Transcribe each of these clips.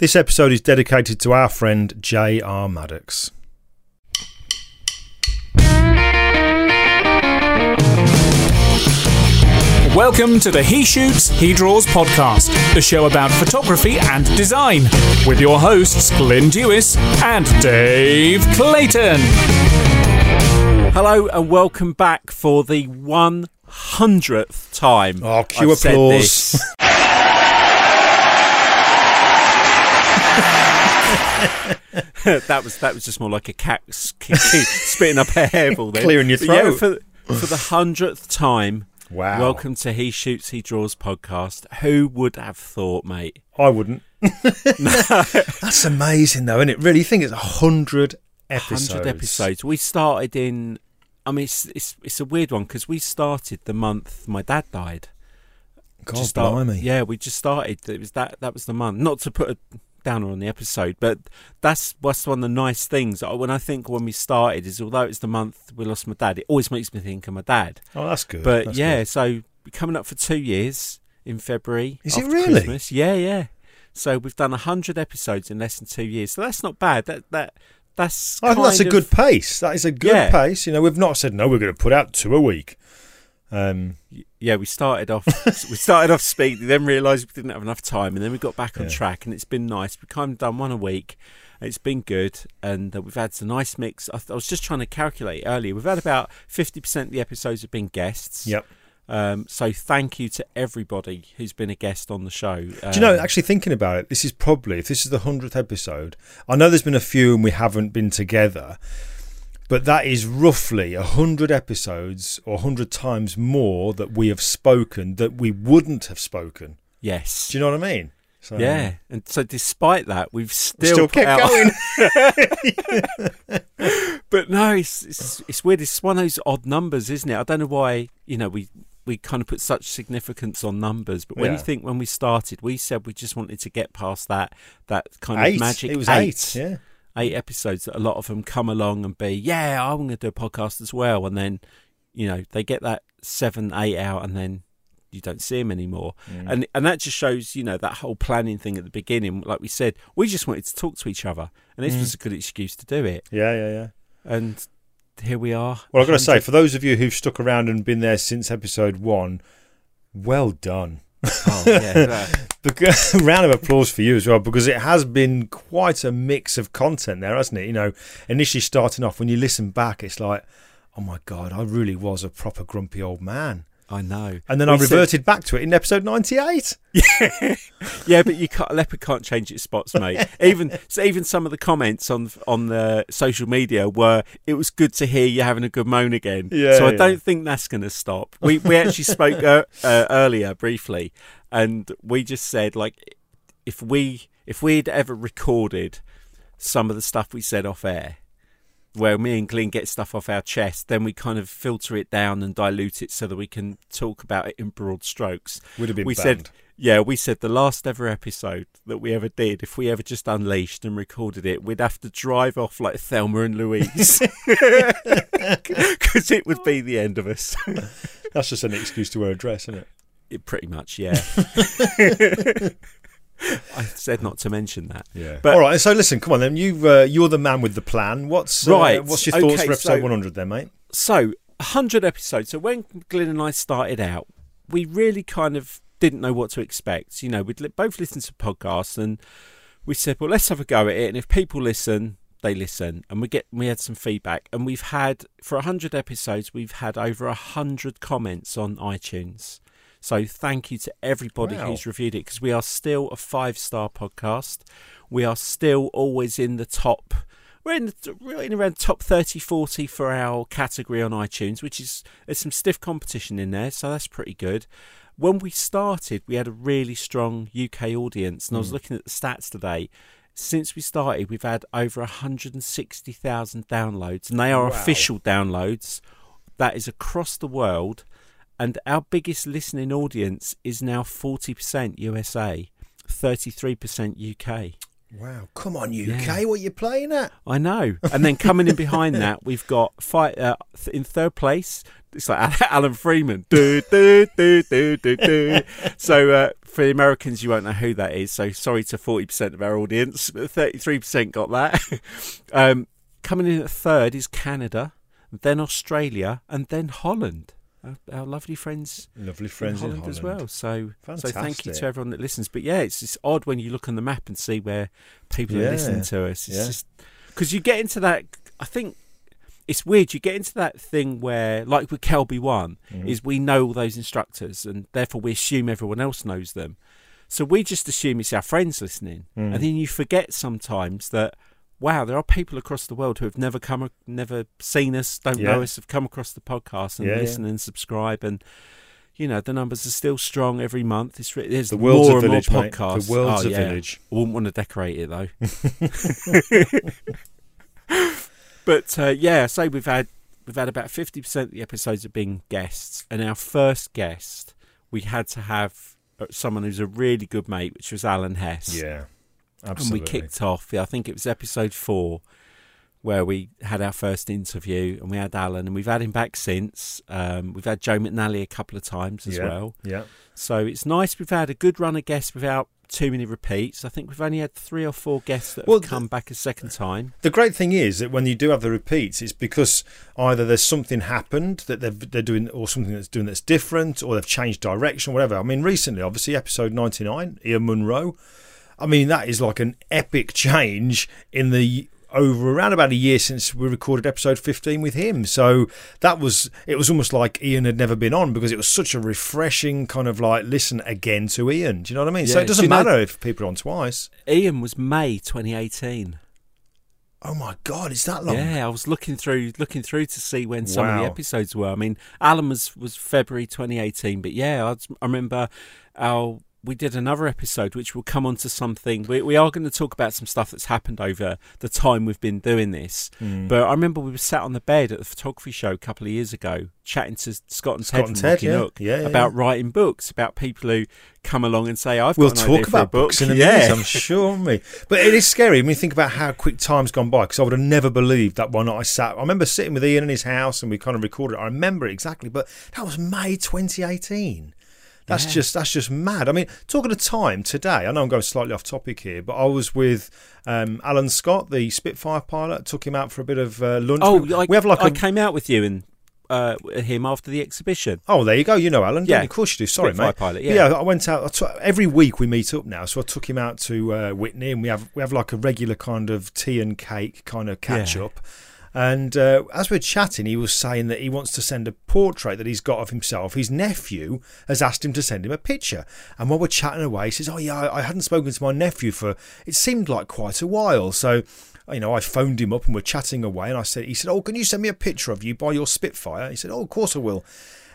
This episode is dedicated to our friend J.R. Maddox. Welcome to the He Shoots, He Draws podcast, the show about photography and design, with your hosts Glyn Dewis and Dave Clayton. Hello and welcome back for the 100th time. Oh, cue I've said applause. this. that was that was just more like a cat s- k- k- spitting up a hairball there. Clearing your But yeah, throat. for, for the hundredth time. Wow. Welcome to He Shoots, He Draws podcast. Who would have thought, mate? I wouldn't. That's amazing, though, isn't it? Really, you think it's 100 episodes. 100 episodes. We started in. I mean, it's it's, it's a weird one because we started the month my dad died. God, Just start- Yeah, we just started. It was that that was the month. Not to put a downer on the episode, but that's what's one of the nice things. When I think when we started is although it's the month we lost my dad, it always makes me think of my dad. Oh, that's good. But That's yeah, good. so we're coming up for two years in February. Is it really? Christmas. Yeah, yeah. So we've done hundred episodes in less than two years. So that's not bad. That that that's. I think that's a of- good pace. That is a good Yeah. pace. You know, we've not said, no, we're going to put out two a week. Um, yeah, we started off we started off speedy, then realised we didn't have enough time, and then we got back on Yeah. track, and it's been nice. We've kind of done one a week. It's been good, and uh, we've had a nice mix. I, th- I was just trying to calculate earlier. We've had about fifty percent of the episodes have been guests. yep. Um, so thank you to everybody who's been a guest on the show. Do you know, Um, actually thinking about it, this is probably, if this is the 100th episode, I know there's been a few and we haven't been together, but that is roughly 100 episodes or 100 times more that we have spoken that we wouldn't have spoken. yes, Do you know what I mean? So, yeah, and so despite that, we've still, Still kept out- going. But no, it's, it's it's weird. It's one of those odd numbers, isn't it? I don't know why. You know, we we kind of put such significance on numbers, but when Yeah. you think when we started, we said we just wanted to get past that that kind eight. of magic it was eight, eight. Yeah. Eight episodes. That a lot of them come along and be, yeah, I'm going to do a podcast as well, and then you know they get that seven, eight out, and then you don't see them anymore, Mm. and and that just shows you know that whole planning thing at the beginning. Like we said, we just wanted to talk to each other, and this Mm. was a good excuse to do it. Yeah, yeah, yeah. And here we are. Well, I've got to say, for those of you who've stuck around and been there since episode one, well done. Oh, yeah. Because, round of applause for you as well, because it has been quite a mix of content there, hasn't it? You know, initially starting off, when you listen back, it's like, oh my God, I really was a proper grumpy old man. I know. And then We I said- reverted back to it in episode 98. yeah, but you can't, a leopard can't change its spots, mate. even so, even some of the comments on on the social media were, "It was good to hear you having a good moan again." Yeah, so I yeah. don't think that's going to stop. We we actually spoke uh, uh, earlier briefly, and we just said like, if we if we'd ever recorded some of the stuff we said off air. Where me and Glyn get stuff off our chest, then we kind of filter it down and dilute it so that we can talk about it in broad strokes. Would have been we banned. said yeah we said the last ever episode that we ever did if we ever just unleashed and recorded it we'd have to drive off like thelma and louise because it would be the end of us That's just an excuse to wear a dress, isn't it? it, pretty much yeah i said not to mention that Yeah. But- All right. So listen, come on then. You uh, you're the man with the plan. What's uh, Right, What's your thoughts okay, for episode so- 100 then, mate? so 100 episodes so when Glyn and i started out we really kind of didn't know what to expect you know we'd li- both listened to podcasts and we said well let's have a go at it and if people listen they listen and we get we had some feedback and we've had for 100 episodes we've had over 100 comments on itunes so thank you to everybody Wow. who's reviewed it because we are still a five star podcast we are still always in the top we're in, the, we're in around top 30 40 for our category on iTunes, which is there's some stiff competition in there, so that's pretty good. When we started, we had a really strong UK audience, and I was hmm. looking at the stats today. Since we started, we've had over 160,000 downloads, and they are Wow. official downloads. That is across the world, and our biggest listening audience is now 40% USA, 33% UK. Wow. Come on, UK. Yeah. What you playing at? I know. And then coming in behind that, we've got fight uh, th- in third place. It's like Alan Freeman. Do, do, do, do, do, do. So uh, for the Americans, you won't know who that is. So sorry to forty percent of our audience, but thirty-three percent got that. um, coming in at third is Canada, then Australia, and then Holland. Our, our lovely friends Lovely friends in in Holland, Holland as well. So, so thank you to everyone that listens. But yeah, it's, it's odd when you look on the map and see where people Yeah. are listening to us. It's Yeah. just because you get into that. I think it's weird. You get into that thing where, like with Kelby One, Mm-hmm. is we know all those instructors, and therefore we assume everyone else knows them. So we just assume it's our friends listening, Mm. and then you forget sometimes that. Wow, there are people across the world who have never come, never seen us, don't Yeah. know us, have come across the podcast and Yeah, yeah. listen and subscribe, and you know the numbers are still strong every month. It's re- there's The world's more a and village, more mate. podcasts. The world's Oh, a yeah. village. I wouldn't want to decorate it though. but uh, yeah, so we've had we've had about fifty percent of the episodes have been guests, and our first guest we had to have uh, someone who's a really good mate, which was Alan Hess. Yeah. And we kicked off. Yeah, I think it was episode four where we had our first interview, and we had Alan, and we've had him back since. Um, we've had Joe McNally a couple of times as Yeah. well. Yeah. So it's nice we've had a good run of guests without too many repeats. I think we've only had three or four guests that have Well, come back a second time. The great thing is that when you do have the repeats, it's because either there's something happened that they're, they're doing, or something that's doing that's different, or they've changed direction, whatever. I mean, recently, obviously, episode 99, Ian Munro. I mean, that is like an epic change in the over around about a year since we recorded episode 15 with him. So that was, it was almost like Ian had never been on because it was such a refreshing kind of like listen again to Ian. Do you know what I mean? so it doesn't you know- matter if people are on twice. Ian was May 2018. Oh my God, it's that long. Yeah, I was looking through looking through to see when some of the episodes were. I mean, Alan was was February 2018, but yeah, I, I remember our we did another episode which will come on to something. We, we are going to talk about some stuff that's happened over the time we've been doing this. Hmm. But I remember we were sat on the bed at the photography show a couple of years ago, chatting to Scott and Scott Ted and Ted, yeah. Nook Yeah, yeah, about writing books, about people who come along and say, "I've We'll got an idea talk for a about book." books in a yeah. minute, I'm sure, me. But it is scary when you think about how quick time's gone by. Because I would have never believed that one night I sat. I remember sitting with Ian in his house and we kind of recorded. it. I remember it exactly, but that was May 2018. That's Yeah. just that's just mad. I mean, talking of time today, I know I'm going slightly off topic here, but I was with um, Alan Scott, the Spitfire pilot. Took him out for a bit of uh, lunch. Oh, we, I, we have like I a came out with you and uh, him after the exhibition. Oh, there you go. You know Alan. Yeah. you? Of course you do. Sorry, Spitfire mate. pilot, But yeah. I went out I took- every week. We meet up now, so I took him out to uh, Whitney, and we have we have like a regular kind of tea and cake kind of catch Yeah. up. And uh, as we we're chatting, he was saying that he wants to send a portrait that he's got of himself. His nephew has asked him to send him a picture. And while we're chatting away, he says, "Oh yeah, I I hadn't spoken to my nephew for it seemed like quite a while." So you know, I phoned him up and we're chatting away, and I said, he said, "Oh, can you send me a picture of you by your Spitfire?" He said, "Oh, of course I will."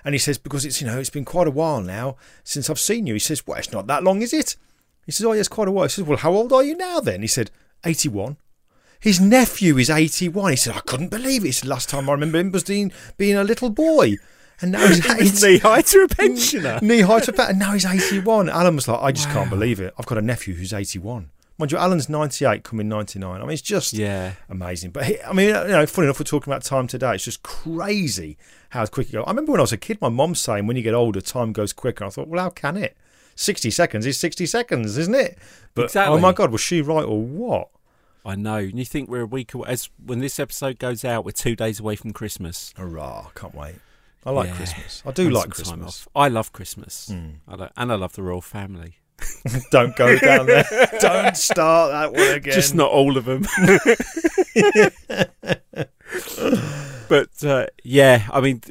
And he says, "Because it's you know, it's been quite a while now since I've seen you." He says, "Well, it's not that long, is it?" He says, "Oh, yes, quite a while." He says, "Well, how old are you now then?" He said, 81. His nephew is 81. He said, I couldn't believe it. He said, last time I remember him was being, being a little boy. And now he's 80. knee high to a pensioner. Knee high to pat, and now he's 81. Alan was like, I just can't believe it. I've got a nephew who's 81. Mind you, Alan's 98, coming 99. I mean, it's just Yeah. amazing. But he, I mean, you know, funny enough, we're talking about time today. It's just crazy how quick it goes. I remember when I was a kid, my mom saying, when you get older, time goes quicker. I thought, well, how can it? 60 seconds is 60 seconds, isn't it? But oh my God, was she right or what? I know. And you think we're a week away? As when this episode goes out, we're two days away from Christmas. Hurrah! Can't wait. I like Yeah. Christmas. I do And like Christmas. off. I love Christmas. Mm. I and I love the royal family. Don't go down there. Don't start that one again. Just not all of them. but uh, yeah, I mean,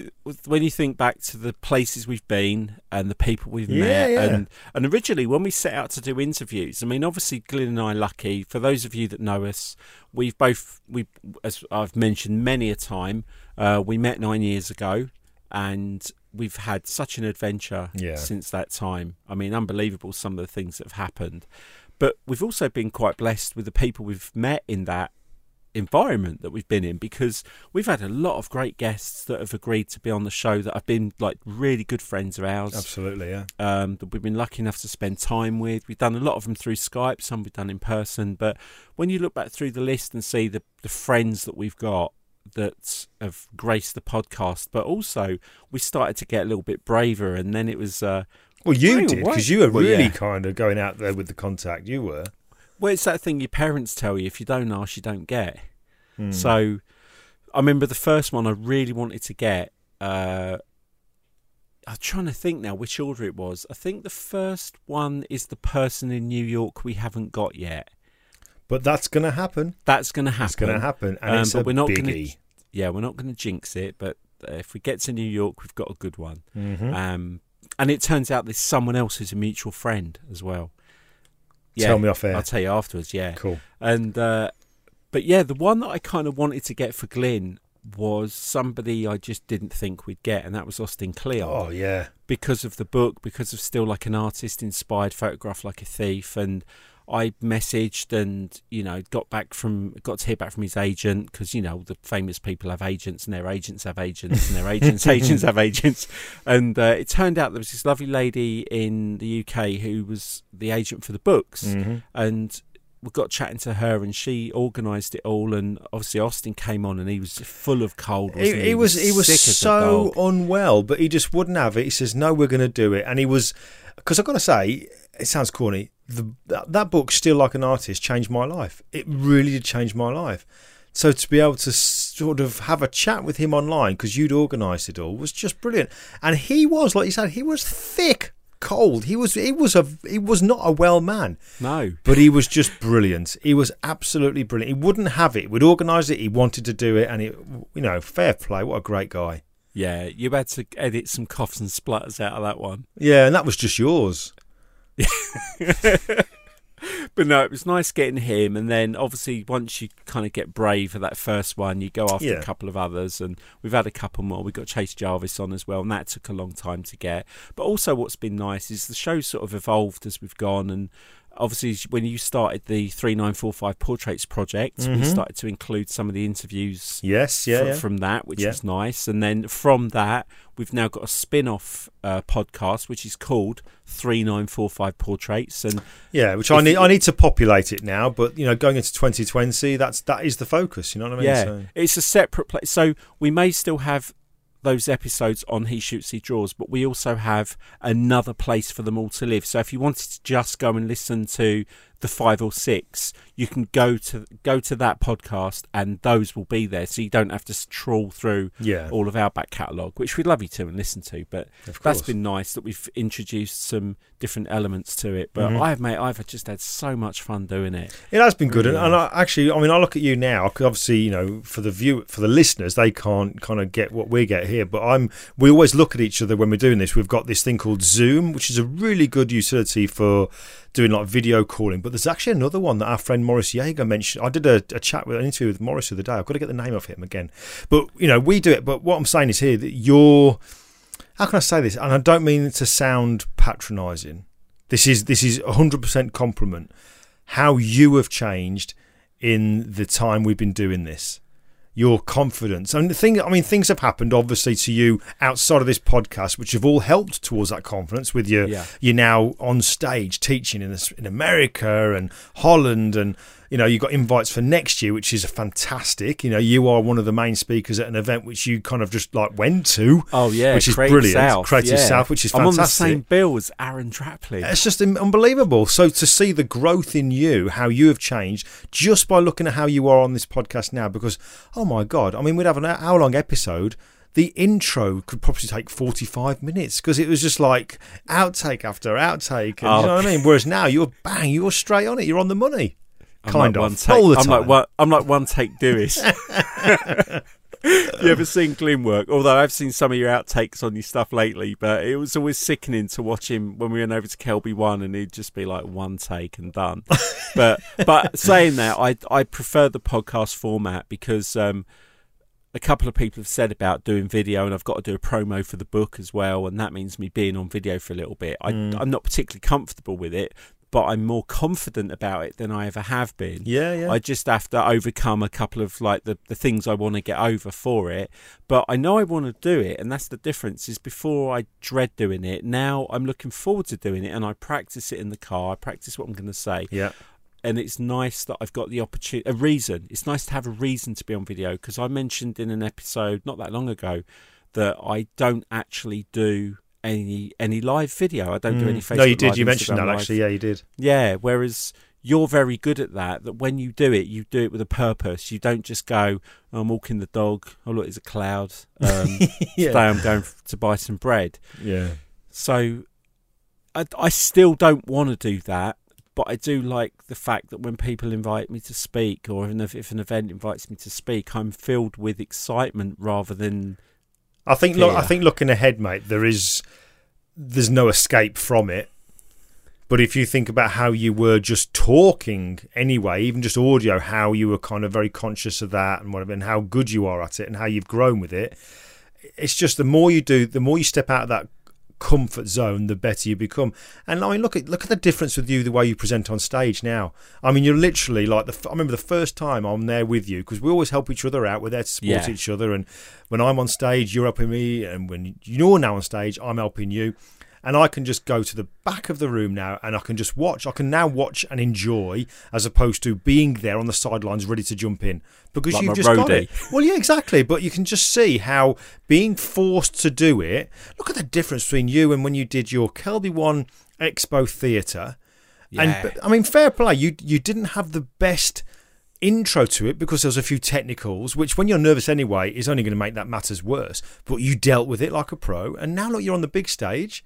when you think back to the places we've been and the people we've Yeah, met, yeah. and and originally when we set out to do interviews, I mean, obviously Glyn and I are lucky. For those of you that know us, we've both we, as I've mentioned many a time, uh, we met nine years ago, and we've had such an adventure Yeah. since that time. I mean, unbelievable some of the things that have happened. But we've also been quite blessed with the people we've met in that environment that we've been in because we've had a lot of great guests that have agreed to be on the show that have been like really good friends of ours. Absolutely, yeah. Um, that we've been lucky enough to spend time with. We've done a lot of them through Skype, some we've done in person. But when you look back through the list and see the the friends that we've got that have graced the podcast, but also we started to get a little bit braver, and then it was. Uh, Well, you did because you were Well, really yeah. kind of going out there with the contact. You were. Well, it's that thing your parents tell you: if you don't ask, you don't get. Hmm. So, I remember the first one I really wanted to get. Uh, I'm trying to think now which order it was. I think the first one is the person in New York we haven't got yet. But that's going to happen. That's going to happen. It's going to happen, and Um, it's but a we're not biggie. gonna- Yeah, we're not going to jinx it, but uh, if we get to New York, we've got a good one. Mhm. Um, and it turns out there's someone else who's a mutual friend as well. Yeah, Tell me off air. I'll tell you afterwards. Yeah, Cool. and uh, but yeah, the one that I kind of wanted to get for Glyn was somebody I just didn't think we'd get, and that was Austin Kleon Oh yeah. because of the book, because of steal like an artist inspired photograph like a thief, and I messaged and you know got back from got to hear back from his agent because you know the famous people have agents and their agents have agents and their agents agents have agents, and uh, it turned out there was this lovely lady in the UK who was the agent for the books, Mhm. and we got chatting to her and she organised it all and obviously Austin came on and he was full of cold wasn't He, he, he was he was sick as so unwell, but he just wouldn't have it. He says, "No, we're going to do it," and he was because I've got to say, it sounds corny. The, that, that book, steal like an artist, changed my life. It really did change my life. So to be able to sort of have a chat with him online because you'd organised it all was just brilliant. And he was, like you said, he was thick, cold. He was he was a he was not a well man. no But he was just brilliant. He was absolutely brilliant. He wouldn't have it. We'd organised it. He wanted to do it, and it, you know, fair play. What a great guy. Yeah, you had to edit some coughs and splutters out of that one. Yeah, and that was just yours. But no, it was nice getting him. And then obviously, once you kind of get brave for that first one, you go after Yeah. a couple of others. And we've had a couple more. We got Chase Jarvis on as well, and that took a long time to get. But also, what's been nice is the show's sort of evolved as we've gone. And obviously, when you started the 3945 Portraits project, we Mhm. started to include some of the interviews Yes, yeah, fr- yeah. from that, which Yeah. was nice. And then from that, we've now got a spin off uh, podcast, which is called 3945 Portraits. And yeah. Which I need. I need to populate it now. But you know, going into 2020, that's that is the focus. You know what I mean? yeah, So- it's a separate place. So we may still have those episodes on He Shoots, He Draws, but we also have another place for them all to live. So if you wanted to just go and listen to the five or six, you can go to go to that podcast, and those will be there. So you don't have to trawl through yeah. all of our back catalogue, which we'd love you to and listen to. But that's been nice that we've introduced some different elements to it. But Mhm. I've made I've just had so much fun doing it. It has been good, Really and, and I, actually, I mean, I look at you now. 'cause obviously, you know, for the view, for the listeners, they can't kind of get what we get here. But I'm, we always look at each other when we're doing this. We've got this thing called Zoom, which is a really good utility for doing like video calling. But there's actually another one that our friend Morris Yeager mentioned. I did a, a chat with an interview with Morris the other day. I've got to get the name of him again. But you know, we do it. But what I'm saying is here that you're. How can I say this? And I don't mean to sound patronising. This is this is 100% compliment how you have changed in the time we've been doing this. Your confidence and the thing. I mean, things have happened obviously to you outside of this podcast, which have all helped towards that confidence. With your, Yeah. you're now on stage teaching in this, in America and Holland, and you know you got invites for next year, which is fantastic. You know, you are one of the main speakers at an event which you kind of just like went to. Oh yeah, Which is Creative brilliant. South, Creative yeah. South, which is fantastic. I'm on the same bill as Aaron Draplin. It's just unbelievable. So to see the growth in you, how you have changed just by looking at how you are on this podcast now, because oh my god, I mean, we'd have an hour long episode. The intro could probably take 45 minutes because it was just like outtake after outtake. And, Oh. You know what I mean? Whereas now you're bang, you're straight on it. You're on the money. I'm kind like of. one take. All the I'm like one. I'm like one take Dewis. you ever seen Glyn work? Although I've seen some of your outtakes on your stuff lately, but it was always sickening to watch him when we went over to Kelby One, and he'd just be like one take and done. but but saying that, I I prefer the podcast format because. Um, a couple of people have said about doing video, and I've got to do a promo for the book as well, and that means me being on video for a little bit. I, Mm. I'm not particularly comfortable with it, but I'm more confident about it than I ever have been. Yeah, yeah. I just have to overcome a couple of like the, the things I want to get over for it. But I know I want to do it, and that's the difference. Is before I dread doing it. Now I'm looking forward to doing it, and I practice it in the car. I practice what I'm going to say, yeah. and it's nice that I've got the opportunity, a reason. It's nice to have a reason to be on video because I mentioned in an episode not that long ago that I don't actually do any any live video. I don't do any Facebook. Mm. no, you did. Live, You mentioned Instagram that Live. actually. Yeah, you did. Yeah, whereas you're very good at that. That when you do it, you do it with a purpose. You don't just go, "I'm walking the dog. Oh look, it's a cloud. Um, Today I'm going to buy some bread." Yeah. So I, I still don't want to do that, but I do like the fact that when people invite me to speak, or if, if an event invites me to speak, I'm filled with excitement rather than I think. Look, I think looking ahead, mate, there is there's no escape from it. But if you think about how you were just talking anyway, even just audio, how you were kind of very conscious of that and whatever, and how good you are at it, and how you've grown with it, it's just the more you do, the more you step out of that comfort zone, the better you become. And I mean, look at look at the difference with you, the way you present on stage now. I mean, you're literally like the. I remember the first time I'm there with you because we always help each other out. We're there to support Yeah. each other, and when I'm on stage, you're helping me, and when you're now on stage, I'm helping you. And I can just go to the back of the room now, and I can just watch. I can now watch and enjoy, as opposed to being there on the sidelines, ready to jump in because Like you've just got it. Well, yeah, exactly. But you can just see how being forced to do it. Look at the difference between you and when you did your Kelby One Expo Theatre. Yeah. but, I mean, fair play. You you didn't have the best intro to it because there was a few technicals, which when you're nervous anyway is only going to make that matters worse. But you dealt with it like a pro, and now look, you're on the big stage,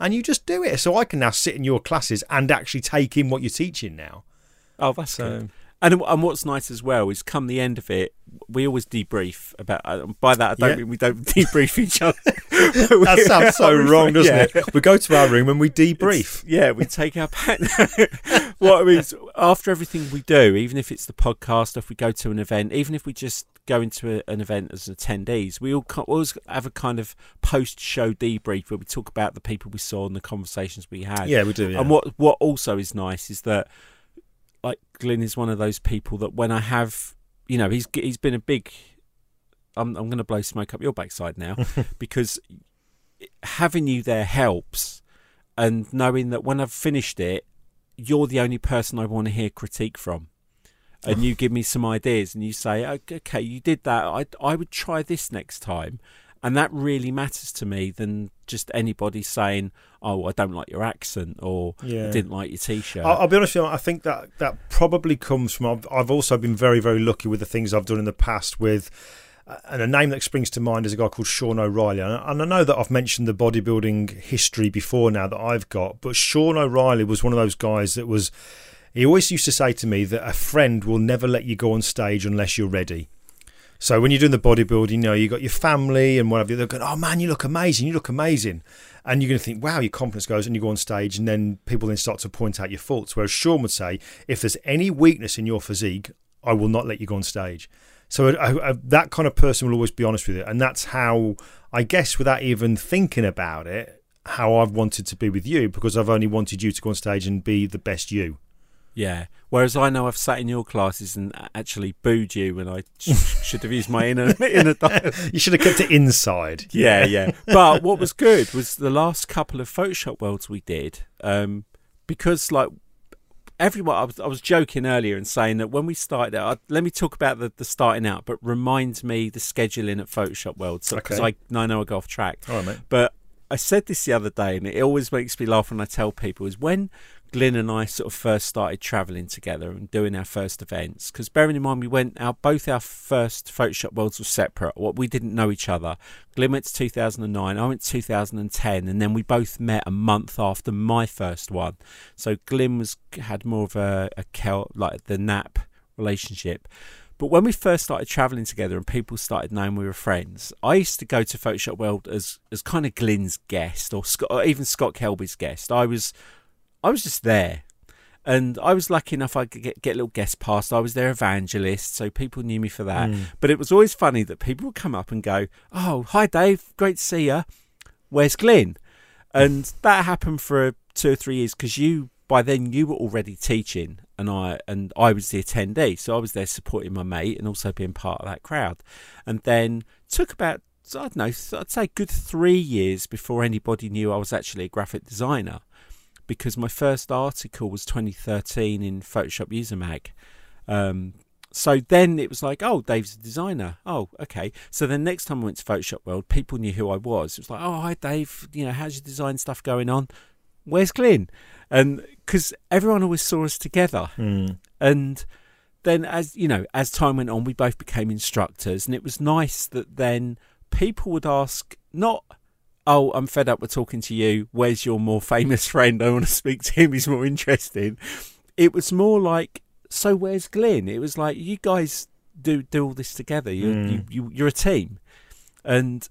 and you just do it. So I can now sit in your classes and actually take in what you're teaching now. Oh, that's So- good. And and what's nice as well is come the end of it, we always debrief about. Uh, by that, I don't Yeah. mean we don't debrief each other. That sounds so wrong, doesn't Yeah. it? We go to our room and we debrief. Yeah, we take our pack. what I mean is, after everything we do, even if it's the podcast, if we go to an event, even if we just go into a, an event as attendees, we all always have a kind of post-show debrief where we talk about the people we saw and the conversations we had. Yeah, we do. Yeah. And what what also is nice is that like Glyn is one of those people that when I have, you know, he's he's been a big. I'm I'm going to blow smoke up your backside now because having you there helps, and knowing that when I've finished it, you're the only person I want to hear critique from. And you give me some ideas, and you say, "Ok- "Okay, you did that. I I would try this next time," and that really matters to me than just anybody saying, "Oh, I don't like your accent," or Yeah. "I didn't like your t-shirt." I'll, I'll be honest with you. I think that that probably comes from. I've, I've also been very, very lucky with the things I've done in the past. With uh, and a name that springs to mind is a guy called Sean O'Reilly. And I know that I've mentioned the bodybuilding history before now that I've got, but Sean O'Reilly was one of those guys that was. He always used to say to me that a friend will never let you go on stage unless you're ready. So when you're doing the bodybuilding, you know, you got your family and whatever. They're going, "Oh man, you look amazing! You look amazing!" And you're going to think, "Wow, your confidence goes." And you go on stage, and then people then start to point out your faults. Whereas Sean would say, "If there's any weakness in your physique, I will not let you go on stage." So I, I, that kind of person will always be honest with you, and that's how I guess, without even thinking about it, how I've wanted to be with you because I've only wanted you to go on stage and be the best you. Yeah. Whereas I know I've sat in your classes and actually booed you when I sh- should have used my inner inner. You should have kept it inside. yeah, yeah. But what was good was the last couple of Photoshop worlds we did, um, because like everyone, I was, I was joking earlier and saying that when we started out, let me talk about the, the starting out, but remind me the scheduling at Photoshop worlds because Okay. I, I know I go off track. All right, mate. But I said this the other day, and it always makes me laugh when I tell people is when Glyn and I sort of first started travelling together and doing our first events. Because bearing in mind, we went our both our first Photoshop worlds were separate. What we didn't know each other. Glyn went to 2009, I went to 2010, and then we both met a month after my first one. So Glyn was had more of a, a Kel, like the NAPP relationship. But when we first started travelling together and people started knowing we were friends, I used to go to Photoshop World as as kind of Glyn's guest or, Scott, or even Scott Kelby's guest. I was I was just there. And I was lucky enough I could get, get a little guest pass. I was their evangelist, so people knew me for that. Mm. But it was always funny that people would come up and go, Oh, hi Dave, great to see you. Where's Glyn? And that happened for two or three years because you by then you were already teaching, and I and I was the attendee, so I was there supporting my mate and also being part of that crowd. And then took about I don't know, I'd say good three years before anybody knew I was actually a graphic designer, because my first article was 2013 in Photoshop User Mag. Um, so then it was like, oh, Dave's a designer. Oh, okay. So then next time I went to Photoshop World, people knew who I was. It was like, oh, hi, Dave. You know, how's your design stuff going on? Where's Glyn? And because everyone always saw us together. Mm. And then, as you know, as time went on, we both became instructors. And it was nice that then people would ask, not, oh, I'm fed up with talking to you. Where's your more famous friend? I want to speak to him. He's more interesting. It was more like, so where's Glyn? It was like you guys do do all this together. You Mm. you, you you're a team, and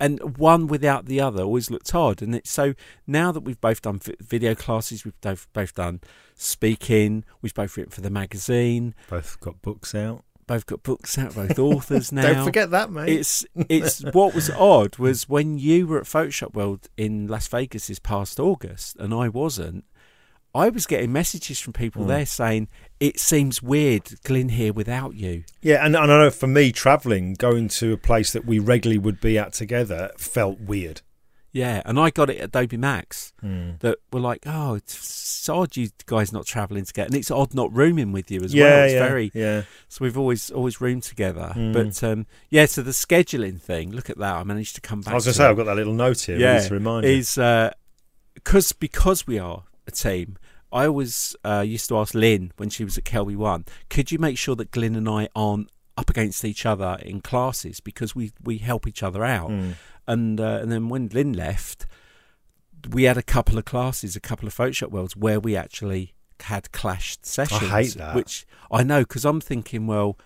and one without the other always looked odd. And it's so now that we've both done video classes, we've both both done speaking, we've both written for the magazine, Both got books out. Both got books out, both authors now. Don't forget that, mate. It's it's what was odd was when you were at Photoshop World in Las Vegas this past August and I wasn't. I was getting messages from people Mm. there saying it seems weird, Glyn here without you. yeah, and, and I know for me, travelling, going to a place that we regularly would be at together felt weird. Yeah, and I got it at Adobe Max Mm. that were like, oh, it's odd you guys not travelling together, and it's odd not rooming with you as yeah, well. It's yeah, very yeah. so we've always always roomed together. Mm. But um, yeah, so the scheduling thing. Look at that. I managed to come back. I was going to say. I've got that little note here Yeah, to remind you. is because because we are a team. I always uh, used to ask Lynn when she was at Kelby One, could you make sure that Glyn and I aren't up against each other in classes because we we help each other out. Mm. And uh, and then when Lynn left, we had a couple of classes, a couple of Photoshop worlds where we actually had clashed sessions. I hate that. Which I know because I'm thinking, well,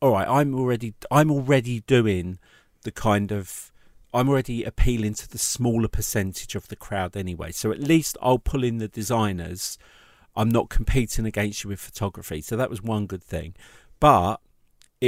all right, I'm already I'm already doing the kind of I'm already appealing to the smaller percentage of the crowd anyway. So at least I'll pull in the designers. I'm not competing against you with photography. So that was one good thing. But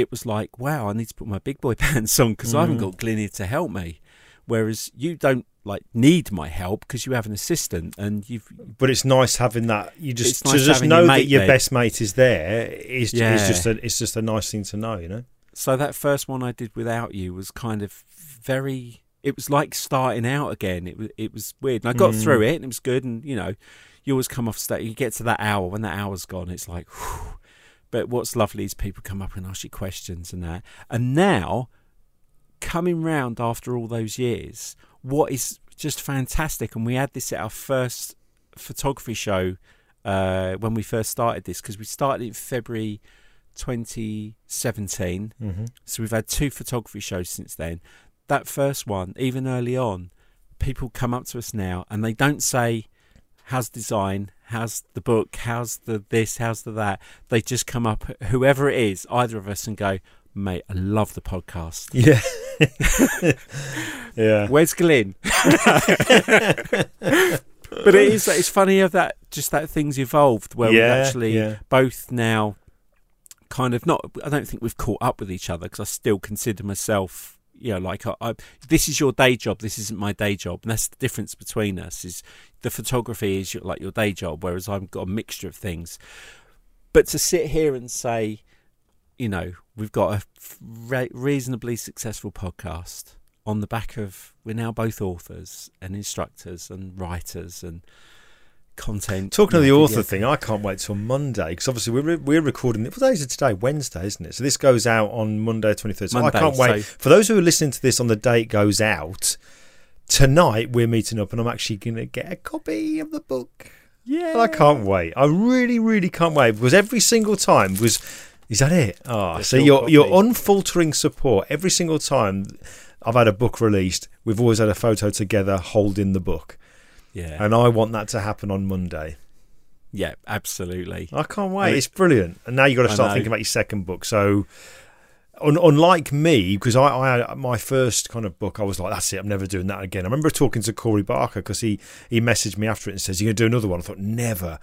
it was like, wow, I need to put my big boy pants on because I haven't Mm. got Glyn to help me. Whereas you don't like need my help because you have an assistant and you've But it's nice having that. You just It's to nice just know your that your there. best mate is there is, Yeah. is just a it's just a nice thing to know, you know. so that first one I did without you was kind of very. It was like starting out again. It was it was weird, and I got Mm. through it, and it was good. And you know, you always come off stage. You get to that hour when that hour's gone, it's like. Whew. But what's lovely is people come up and ask you questions and that. And now, coming round after all those years, what is just fantastic, and we had this at our first photography show uh, when we first started this because we started in February 2017. Mm-hmm. So we've had two photography shows since then. That first one, even early on, people come up to us now and they don't say, How's design? How's the book? How's the this? How's the that? They just come up, whoever it is, either of us, and go, Mate, I love the podcast. Yeah. yeah. Where's Glyn? but it is it's funny of that just that things evolved where we've actually yeah. both now kind of not I don't think we've caught up with each other because I still consider myself you know like I, I, this is your day job this isn't my day job. And that's the difference between us is the photography is your, like your day job whereas I've got a mixture of things. But to sit here and say you know we've got a re- reasonably successful podcast on the back of we're now both authors and instructors and writers and content Talking of the author thing, I can't wait till Monday because obviously we're re- we're recording. What day is it today? Wednesday, isn't it? So this goes out on Monday, twenty third. So I can't wait so- for those who are listening to this on the day it goes out. Tonight we're meeting up, and I'm actually going to get a copy of the book. yeah And I can't wait. I really, really can't wait because every single time was. Is that it? Oh, so your your unfaltering support every single time I've had a book released. We've always had a photo together holding the book, yeah and I want that to happen on Monday. yeah absolutely I can't wait. It's brilliant. And now you've got to start thinking about your second book. So, un- unlike me, because I, I my first kind of book, I was like, that's it, I'm never doing that again. I remember talking to Corey Barker because he, he messaged me after it and says, You're going to do another one? I thought, never.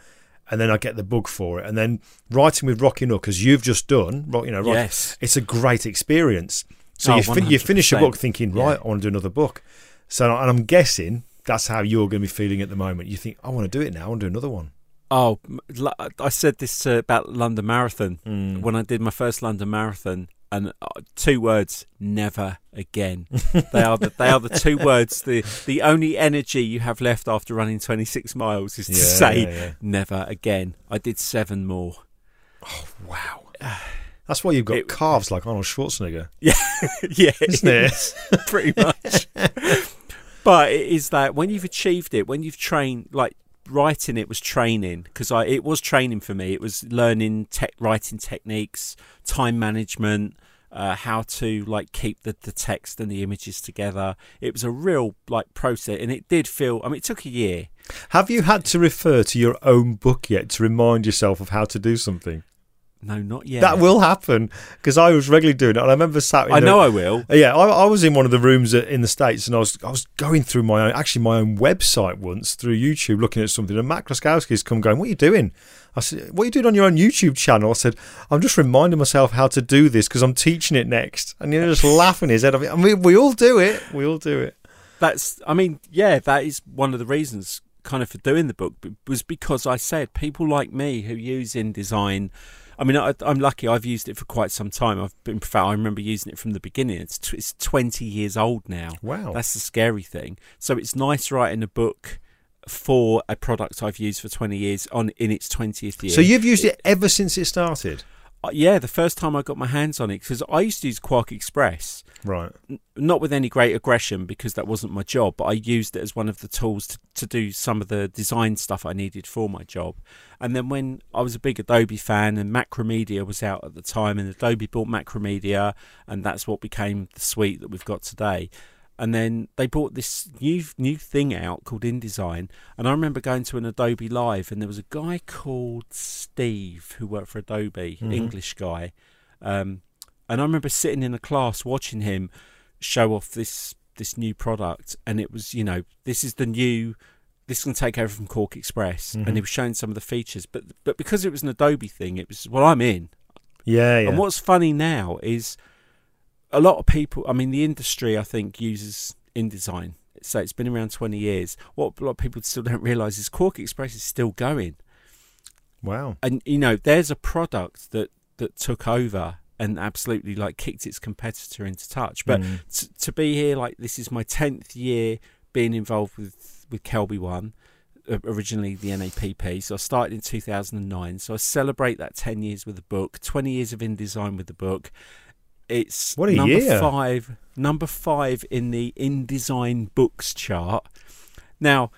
And then I get the book for it. And then writing with Rocky Nook, as you've just done, you know, Rock- yes it's a great experience. So Oh, you, fin- you finish a book thinking, right, Yeah. I want to do another book. So, and I'm guessing that's how you're going to be feeling at the moment. You think, I want to do it now, I want to do another one. Oh, I said this uh, about London Marathon Mm. when I did my first London Marathon, and uh, two words: never again. they are the they are the two words. The the only energy you have left after running 26 miles is to Yeah, say yeah, yeah. never again. I did seven more. Oh wow. That's why you've got It- calves like Arnold Schwarzenegger, yeah, isn't it? pretty much. But it is that when you've achieved it, when you've trained, like writing it was training because I it was training for me. It was learning tech writing techniques, time management, uh, how to like keep the, the text and the images together. It was a real like process, and it did feel. I mean, it took a year. Have you had to refer to your own book yet to remind yourself of how to do something? No, not yet. That will happen because I was regularly doing it, and I remember sat. In I the- know I will. Yeah, I, I was in one of the rooms at- in the states, and I was I was going through my own, actually my own website once through YouTube, looking at something, and Matt Kloskowski's come going, "What are you doing?" I said, "What are you doing on your own YouTube channel?" I said, "I'm just reminding myself how to do this because I'm teaching it next." And you're just laughing his head off. I mean, we all do it. We all do it. that's i mean yeah that is one of the reasons kind of for doing the book was because i said people like me who use InDesign i mean I, i'm lucky i've used it for quite some time. I've been in fact i remember using it from the beginning. It's, t- it's 20 years old now. Wow. that's the scary thing. So it's nice writing a book for a product i've used for 20 years on in its 20th year. So you've used it ever since it started, Uh, yeah the first time i got my hands on it because i used to use QuarkXPress right? not with any great aggression because that wasn't my job, but I used it as one of the tools to, to do some of the design stuff I needed for my job. And then when I was a big Adobe fan and Macromedia was out at the time, and Adobe bought Macromedia, and that's what became the suite that we've got today. And then they brought this new new thing out called InDesign, and I remember going to an Adobe Live, and there was a guy called Steve who worked for Adobe, Mhm. English guy, um, and I remember sitting in a class watching him show off this this new product, and it was you know this is the new this can take over from QuarkXPress, Mhm. and he was showing some of the features, but but because it was an Adobe thing, it was well I'm in. Yeah, yeah. And what's funny now is a lot of people. I mean, the industry I think uses InDesign. So it's been around 20 years. What a lot of people still don't realise is QuarkXPress is still going wow. and you know there's a product that that took over and absolutely like kicked its competitor into touch but Mm. t- to be here like this is my 10th year being involved with with kelby one originally the NAPP so i started in 2009 so i celebrate that 10 years with the book 20 years of InDesign with the book it's What a number year. five number five in the InDesign books chart now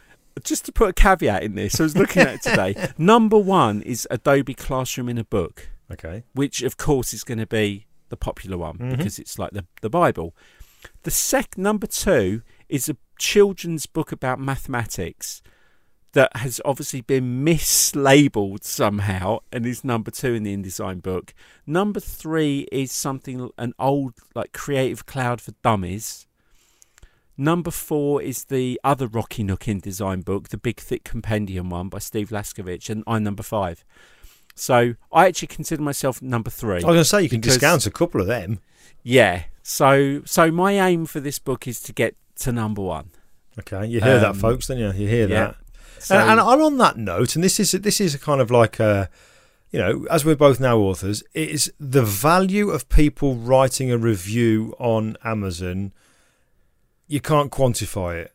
just to put a caveat in this, I was looking at it today. Number one is Adobe Classroom in a book, Okay. which of course is going to be the popular one Mhm. because it's like the, the Bible. The sec number two is a children's book about mathematics that has obviously been mislabeled somehow and is number two in the InDesign book. Number three is something an old like Creative Cloud for Dummies. Number four is the other Rocky Nook InDesign book, the big thick compendium one by Steve Laskovich, and I'm number five. So I actually consider myself number three. I was going to say you can Because- discount a couple of them. Yeah. So so my aim for this book is to get to number one. Okay, you hear that, Um, folks, don't you? You hear yeah. that. So, and, and on that note, and this is this is kind of like a, you know, as we're both now authors, it is the value of people writing a review on Amazon. You can't quantify it.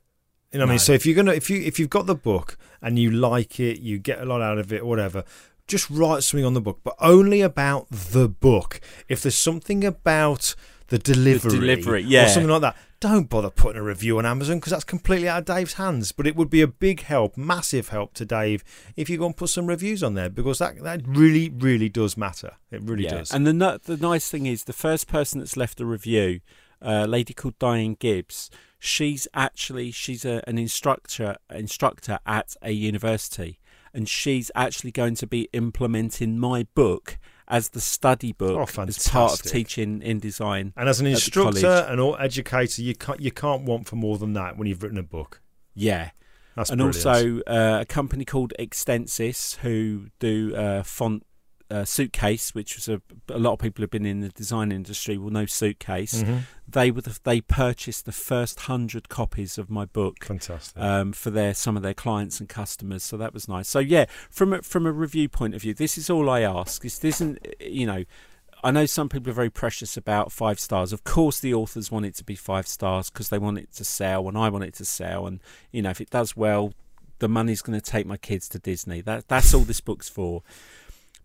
You know what I mean? So if you're gonna if you if you've got the book and you like it, you get a lot out of it, or whatever. Just write something on the book, but only about the book. If there's something about the delivery, delivery, or yeah. something like that, don't bother putting a review on Amazon because that's completely out of Dave's hands. But it would be a big help, massive help to Dave if you go and put some reviews on there because that that really, really does matter. It really yeah. does. And the the nice thing is the first person that's left a review, uh, a lady called Diane Gibbs. She's actually she's a, an instructor instructor at a university, and she's actually going to be implementing my book as the study book Oh, as part of teaching InDesign. and as an instructor and or educator, you can't you can't want for more than that when you've written a book. Yeah, That's and brilliant. also uh, a company called Extensis who do uh, font uh, Suitcase, which was a, a lot of people who've been in the design industry will know Suitcase. Mm-hmm. They were the, they purchased the first hundred copies of my book Fantastic. um, for their some of their clients and customers. So that was nice. So yeah, from a, from a review point of view, this is all I ask. This isn't you know. I know some people are very precious about five stars. Of course, the authors want it to be five stars because they want it to sell, and I want it to sell. And you know, if it does well, the money's going to take my kids to Disney. That that's all this book's for.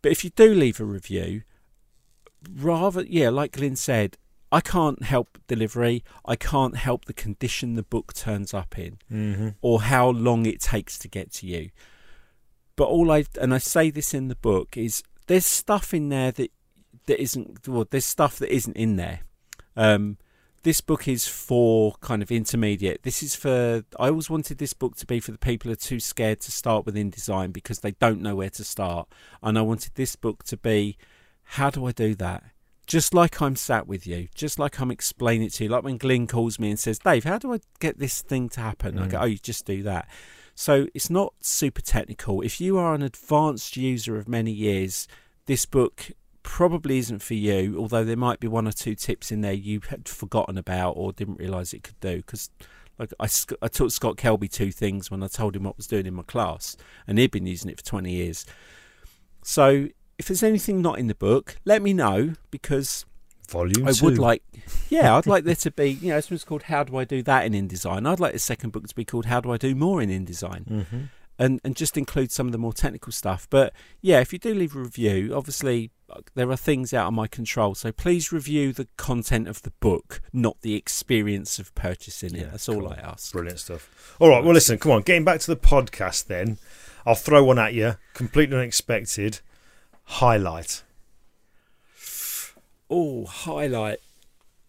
But if you do leave a review, rather yeah, like Glyn said, I can't help delivery. I can't help the condition the book turns up in mm-hmm. or how long it takes to get to you. But all I and I say this in the book is there's stuff in there that that isn't well there's stuff that isn't in there. Um, this book is for kind of intermediate. This is for I always wanted this book to be for the people who are too scared to start with InDesign because they don't know where to start. And I wanted this book to be how do I do that? Just like I'm sat with you, just like I'm explaining it to you, like when Glyn calls me and says, Dave, how do I get this thing to happen? I go, Mm. Oh, you just do that. So it's not super technical. If you are an advanced user of many years, this book probably isn't for you, although there might be one or two tips in there you had forgotten about or didn't realise it could do. Because like I, I taught Scott Kelby two things when I told him what I was doing in my class, and he'd been using it for 20 years. So if there's anything not in the book, let me know because Volume I two. would like, yeah, I'd like there to be, you know, this one's called "How Do I Do That in InDesign." I'd like the second book to be called "How Do I Do More in InDesign," Mm-hmm. and and just include some of the more technical stuff. But yeah, if you do leave a review, obviously there are things out of my control, so please review the content of the book, not the experience of purchasing it. Yeah, That's all cool. I ask. Brilliant stuff. All right, well, listen, come on, getting back to the podcast then. I'll throw one at you, completely unexpected. Highlight. Oh, highlight.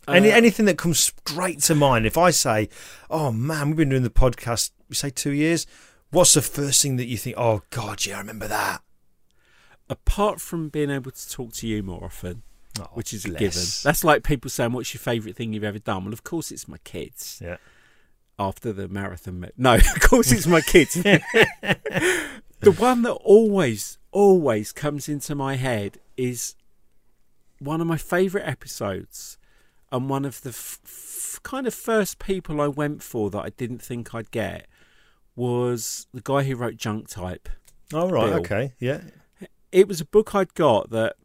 Any Uh, anything that comes straight to mind. If I say, "Oh man, we've been doing the podcast," we say two years. What's the first thing that you think? Oh God, yeah, I remember that. Apart from being able to talk to you more often, Oh, which is a bless. given. That's like people saying, "What's your favourite thing you've ever done?" Well, of course, it's my kids. Yeah. After the marathon, ma- no, of course it's my kids. the one that always, always comes into my head is one of my favourite episodes, and one of the f- f- kind of first people I went for that I didn't think I'd get was the guy who wrote Junk Type Oh right, Bill. okay, yeah. It was a book I'd got that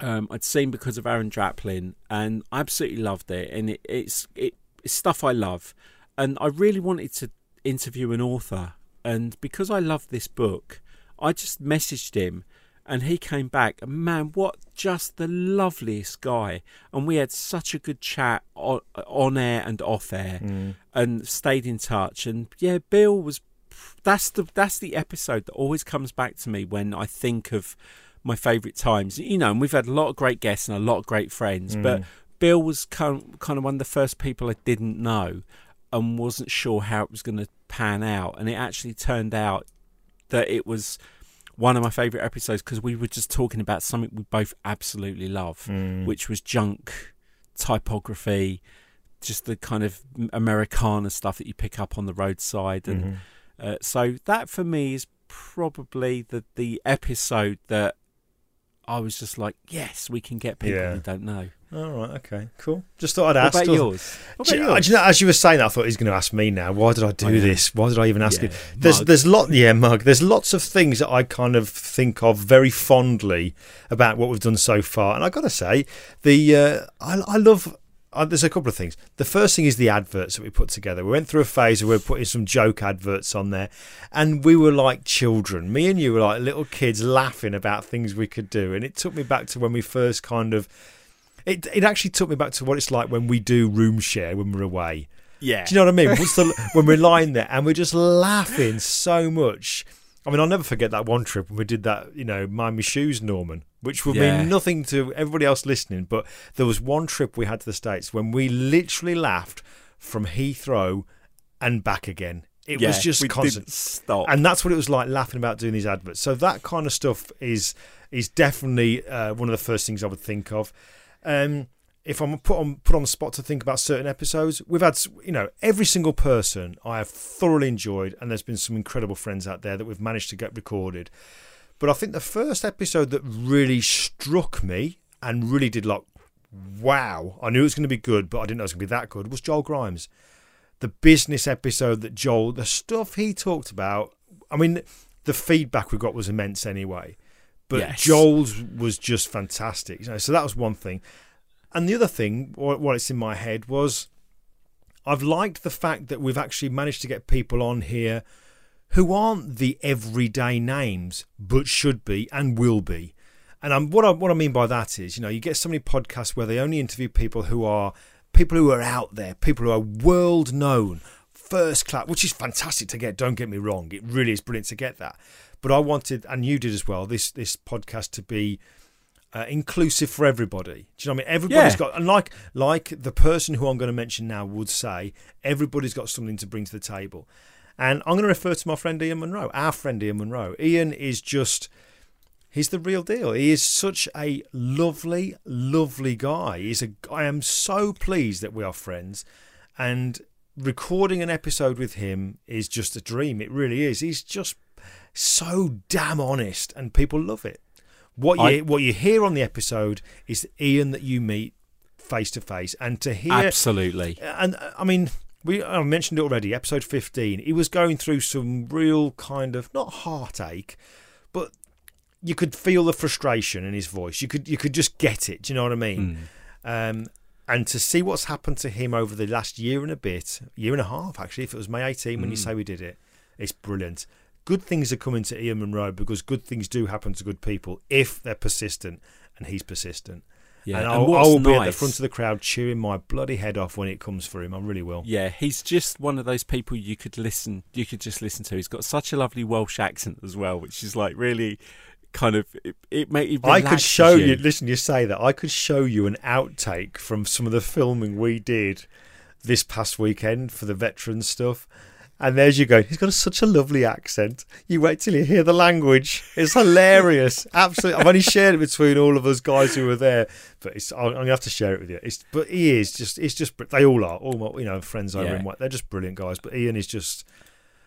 um, I'd seen because of Aaron Draplin, and I absolutely loved it. And it, it's it, it's stuff I love, and I really wanted to interview an author. And because I loved this book, I just messaged him, and he came back. And man, what just the loveliest guy! And we had such a good chat on, on air and off air, Mm. and stayed in touch. And yeah, Bill was that's the that's the episode that always comes back to me when I think of my favourite times. You know, and we've had a lot of great guests and a lot of great friends, but Bill was kind kind of one of the first people I didn't know and wasn't sure how it was going to pan out, and it actually turned out that it was one of my favourite episodes because we were just talking about something we both absolutely love, Mm. which was junk typography. Just the kind of Americana stuff that you pick up on the roadside, and Mhm. Uh, so that for me is probably the the episode that I was just like, yes, we can get people Yeah. who don't know. All right, okay, cool. Just thought I'd What ask. about yours? What about you- yours? you know, as you were saying that, I thought he's going to ask me now. Why did I do I this? Why did I even ask Yeah, it? There's mug. there's lot yeah mug. There's lots of things that I kind of think of very fondly about what we've done so far, and I got to say the uh, I, I love. Uh, there's a couple of things. The first thing is the adverts that we put together. We went through a phase where we were putting some joke adverts on there, and we were like children. Me and you were like little kids laughing about things we could do, and it took me back to when we first kind of. It, it actually took me back to what it's like when we do room share when we're away. yeah, Do you know what I mean? What's the, when we're lying there and we're just laughing so much. I mean, I'll never forget that one trip when we did that, you know, mind me shoes, Norman, which would Yeah. mean nothing to everybody else listening. But there was one trip we had to the States when we literally laughed from Heathrow and back again. It yeah, was just we constant. Didn't stop. And that's what it was like laughing about doing these adverts. So that kind of stuff is is definitely uh, one of the first things I would think of. Um, if I'm put on put on the spot to think about certain episodes, we've had you know every single person I have thoroughly enjoyed, and there's been some incredible friends out there that we've managed to get recorded. But I think the first episode that really struck me and really did like, wow, I knew it was going to be good, but I didn't know it was going to be that good, was Joel Grimes. The business episode that Joel, the stuff he talked about, I mean, the feedback we got was immense anyway. But Yes. Joel's was just fantastic. You know, so that was one thing. And the other thing, what what it's in my head, was I've liked the fact that we've actually managed to get people on here who aren't the everyday names, but should be and will be. And I'm, what I what I mean by that is, you know, you get so many podcasts where they only interview people who are people who are out there, people who are world known, first class, which is fantastic to get. Don't get me wrong; it really is brilliant to get that. But I wanted, and you did as well, this this podcast to be uh, inclusive for everybody. Do you know what I mean? Everybody's Yeah. got, and like like the person who I'm going to mention now would say, everybody's got something to bring to the table. And I'm going to refer to my friend Ian Monroe, our friend Ian Monroe. Ian is just, he's the real deal. He is such a lovely, lovely guy. He's a, I am so pleased that we are friends. And recording an episode with him is just a dream. It really is. He's just so damn honest, and people love it. What you I- what you hear on the episode is Ian that you meet face to face, and to hear Absolutely. and I mean, we I mentioned it already. Episode fifteen, he was going through some real kind of not heartache, but you could feel the frustration in his voice. You could you could just get it. Do you know what I mean? Um, and to see what's happened to him over the last year and a bit, year and a half actually, if it was May 18 when you say we did it, it's brilliant. Good things are coming to Ian Monroe because good things do happen to good people if they're persistent, and he's persistent. Yeah. And and I'll, I will be at the front of the crowd cheering my bloody head off when it comes for him. I really will. Yeah, he's just one of those people you could listen, you could just listen to. He's got such a lovely Welsh accent as well, which is like really kind of it. it, it I could show you. you. Listen, you say that. I could show you an outtake from some of the filming we did this past weekend for the veteran stuff. And there's you go. He's got such a lovely accent. You wait till you hear the language. It's hilarious. Absolutely. I've only shared it between all of us guys who were there, but it's, I'm going to have to share it with you. It's, but he is just. It's just. They all are. All my, you know, friends over Yeah. in. White- They're just brilliant guys. But Ian is just.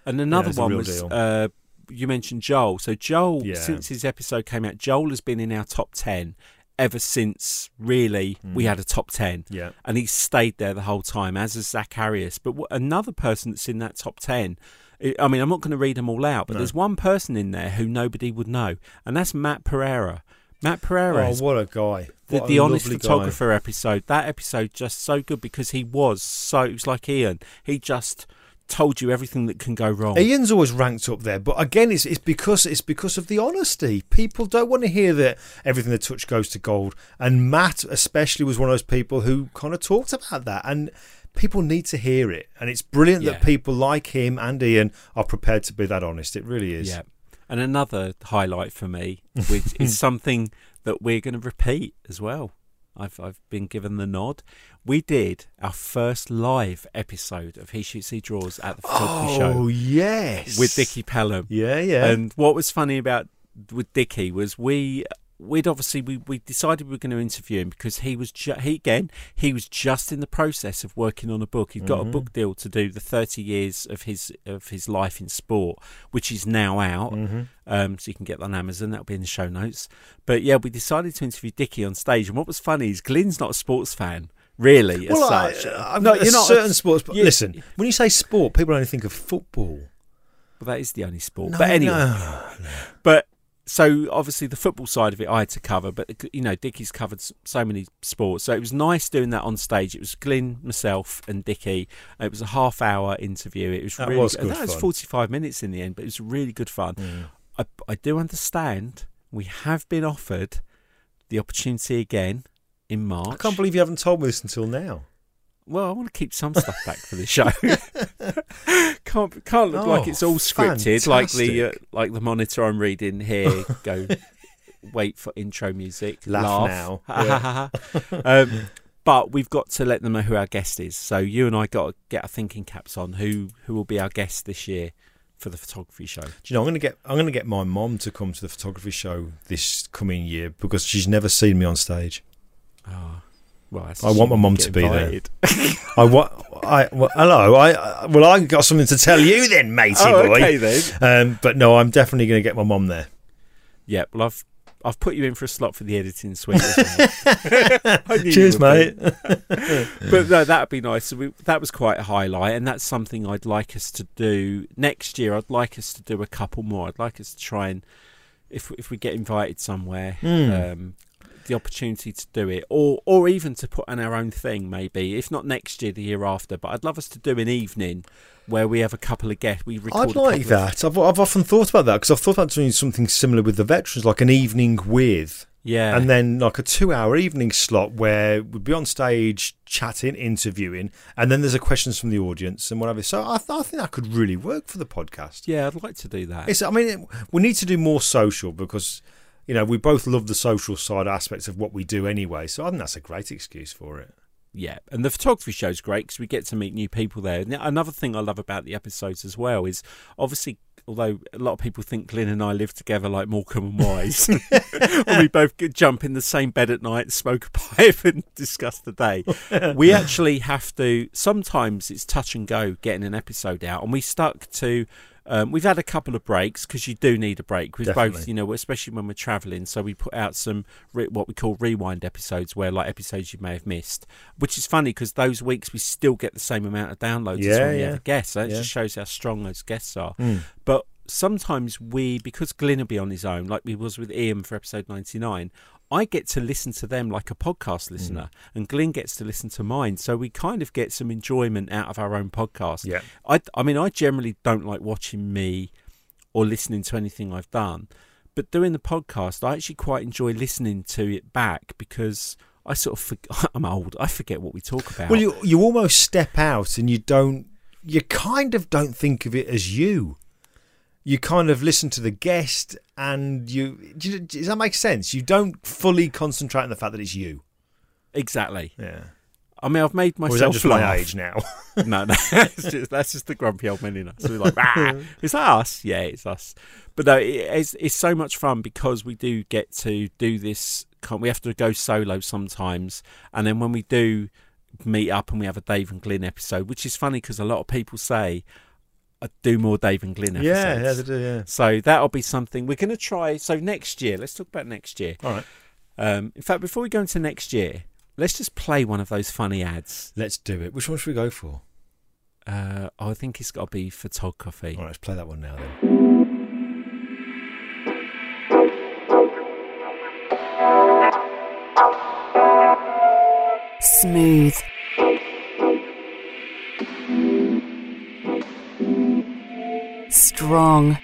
And another it's a one was uh, you mentioned Joel. So Joel, Yeah. since his episode came out, Joel has been in our top ten ever since really Hmm. we had a top ten. Yeah. and he's stayed there the whole time, as has Zacharias. But another person that's in that top 10, I mean, I'm not going to read them all out, but No. there's one person in there who nobody would know, and that's Matt Pereira. Matt Pereira, Oh, what a guy! the, What a the honest lovely guy. photographer episode, that episode just so good because he was so, it was like Ian, he just told you everything that can go wrong. Ian's always ranked up there, but again, it's it's because it's because of the honesty. People don't want to hear that everything they touch goes to gold, and Matt especially was one of those people who kind of talked about that, and people need to hear it. And it's brilliant Yeah. that people like him and Ian are prepared to be that honest. It really is. Yeah. And another highlight for me, which is something that we're going to repeat as well. I've I've been given the nod. We did our first live episode of He Shoots He Draws at the photography Oh show yes, with Dickie Pelham. Yeah, yeah. And what was funny about with Dickie was we we'd obviously we, we decided we were going to interview him because he was ju- he again he was just in the process of working on a book. He'd got Mm-hmm. a book deal to do the thirty years of his of his life in sport, which is now out. Mm-hmm. Um, so you can get that on Amazon. That'll be in the show notes. But yeah, we decided to interview Dickie on stage, and what was funny is Glyn's not a sports fan. Really, as well, I, such. Uh, I'm no, not, you're not. certain sports. But you- listen, when you say sport, people only think of football. well, that is the only sport. No, but anyway, no. But so obviously the football side of it I had to cover, but uh, you know Dickie's covered so many sports, so it was nice doing that on stage. It was Glyn, myself, and Dickie. It was a half hour interview. It was That really was good. good That was forty five minutes in the end, but it was really good fun. I, I do understand we have been offered the opportunity again in March. I can't believe you haven't told me this until now. Well, I want to keep some stuff back for the show. can't can't look like Oh, it's all scripted, like the uh, like the monitor I'm reading here. Go, wait for intro music. Laugh now. um, but we've got to let them know who our guest is. So you and I got to get our thinking caps on. Who who will be our guest this year for the photography show? Do you know, I'm going to get I'm going to get my mom to come to the photography show this coming year because she's never seen me on stage. Oh, well, I want my mum to be there. I want. I well, hello. I well, I got something to tell you then, matey oh, boy. okay then. Um, but no, I'm definitely going to get my mom there. Yeah, well, I've I've put you in for a slot for the editing suite. well. I knew you Cheers, mate. but no, that'd be nice. So we, that was quite a highlight, and that's something I'd like us to do next year. I'd like us to do a couple more. I'd like us to try and, if if we get invited somewhere, Hmm. um, the opportunity to do it, or or even to put on our own thing, maybe if not next year, the year after. But I'd love us to do an evening where we have a couple of guests. We record. I'd like couple of- that. I've, I've often thought about that because I've thought about doing something similar with the veterans, like an evening with, yeah, and then like a two-hour evening slot where we'd be on stage chatting, interviewing, and then there's a questions from the audience and whatever. So I, th- I think that could really work for the podcast. yeah, I'd like to do that. It's, I mean, we need to do more social because, you know, we both love the social side aspects of what we do anyway. So I think that's a great excuse for it. Yeah, and the photography show's great because we get to meet new people there. Now, another thing I love about the episodes as well is obviously, although a lot of people think Glyn and I live together like Morecambe and Wise, we both jump in the same bed at night, smoke a pipe, and discuss the day, we actually have to. Sometimes it's touch and go getting an episode out, and we stuck to. Um, we've had a couple of breaks because you do need a break with both, you know, especially when we're travelling. So we put out some re- what we call rewind episodes, where like episodes you may have missed, which is funny because those weeks we still get the same amount of downloads as Yeah, when we yeah. have a guest. So it Yeah. just shows how strong those guests are. Mm. But sometimes we, because Glyn will be on his own, like we was with Ian for episode ninety nine. I get to listen to them like a podcast mm. listener, and Glyn gets to listen to mine. So we kind of get some enjoyment out of our own podcast. Yeah. I, I mean, I generally don't like watching me or listening to anything I've done, but doing the podcast, I actually quite enjoy listening to it back because I sort of I'm old. I forget what we talk about. Well, you you almost step out and you don't, you kind of don't think of it as you. You kind of listen to the guest and you does that make sense? You don't fully concentrate on the fact that it's you. exactly. Yeah. I mean, I've made Or is that myself just laugh. my age now? no, no, that's just, that's just the grumpy old men in us. We're like, ah, is that us? Yeah, it's us. But no, it, it's it's so much fun because we do get to do this. We have to go solo sometimes, and then when we do meet up and we have a Dave and Glyn episode, which is funny because a lot of people say, do more Dave and Glyn episodes. yeah, yeah, they do, yeah. So that'll be something we're going to try. So next year, let's talk about next year. All right. Um, in fact, before we go into next year, let's just play one of those funny ads. Let's do it. Which one should we go for? Uh, I think it's got to be for Photog Coffee. All right, let's play that one now then. Smooth. Strong.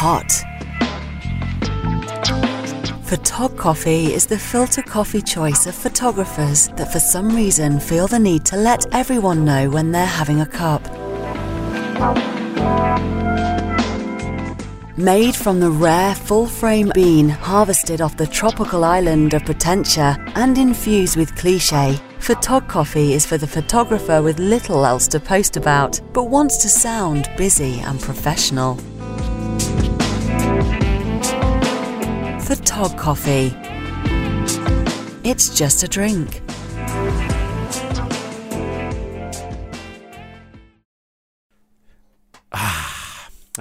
Hot. Photog Coffee is the filter coffee choice of photographers that for some reason feel the need to let everyone know when they're having a cup. Made from the rare full frame bean harvested off the tropical island of Potentia and infused with cliche, Photog Coffee is for the photographer with little else to post about, but wants to sound busy and professional. Photog Coffee. It's just a drink.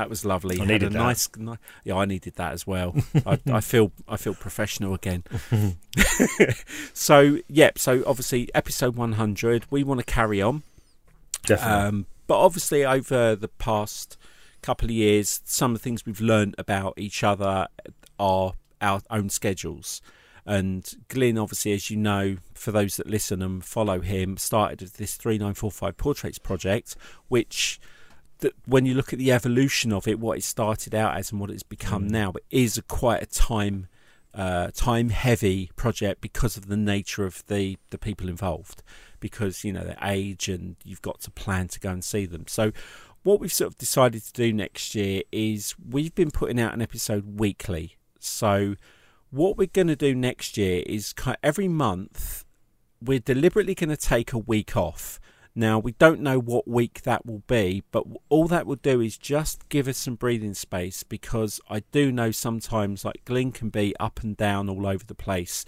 That was lovely. I needed a that. nice, ni- yeah, I needed that as well. I, I feel, I feel professional again. so, yep. So, obviously, episode one hundred, we want to carry on. Definitely. Um, but obviously, over the past couple of years, some of the things we've learned about each other are our own schedules. And Glyn, obviously, as you know, for those that listen and follow him, started this 3945 Portraits project, which that when you look at the evolution of it, what it started out as and what it's become now, it is a quite a time uh, time heavy project because of the nature of the the people involved, because you know their age and you've got to plan to go and see them. So. What we've sort of decided to do next year is we've been putting out an episode weekly. So, what we're going to do next year is every month we're deliberately going to take a week off. Now, we don't know what week that will be, but all that will do is just give us some breathing space because I do know sometimes, like Glyn can be up and down all over the place.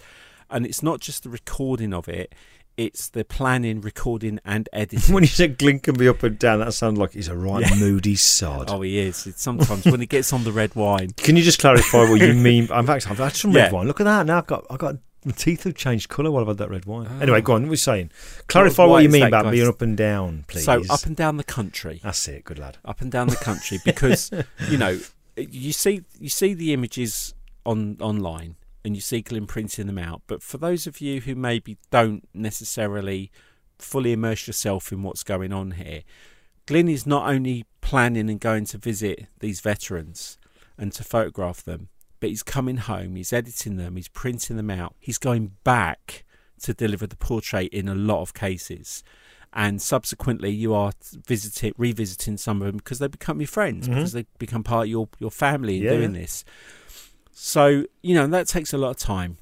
And it's not just the recording of it, it's the planning, recording, and editing. when you said Glyn can be up and down, that sounded like he's a right Yeah. moody sod. oh, he is. It's sometimes when he gets on the red wine. Can you just clarify what you mean? In fact, I've had some red wine. Look at that. Now I've got, I've got my teeth have changed colour while I've had that red wine. Oh. Anyway, go on. What were you saying? Clarify What- what, you mean about being up and down, please. So up and down the country, That's it. Good lad. up and down the country, because you know you see you see the images on online and you see Glyn printing them out. But for those of you who maybe don't necessarily fully immerse yourself in what's going on here, Glyn is not only planning and going to visit these veterans and to photograph them, but he's coming home, he's editing them, he's printing them out, he's going back to deliver the portrait in a lot of cases. And subsequently, you are visiting, revisiting some of them because they become your friends, Mhm. because they become part of your, your family in Yeah. doing this. So, you know, that takes a lot of time.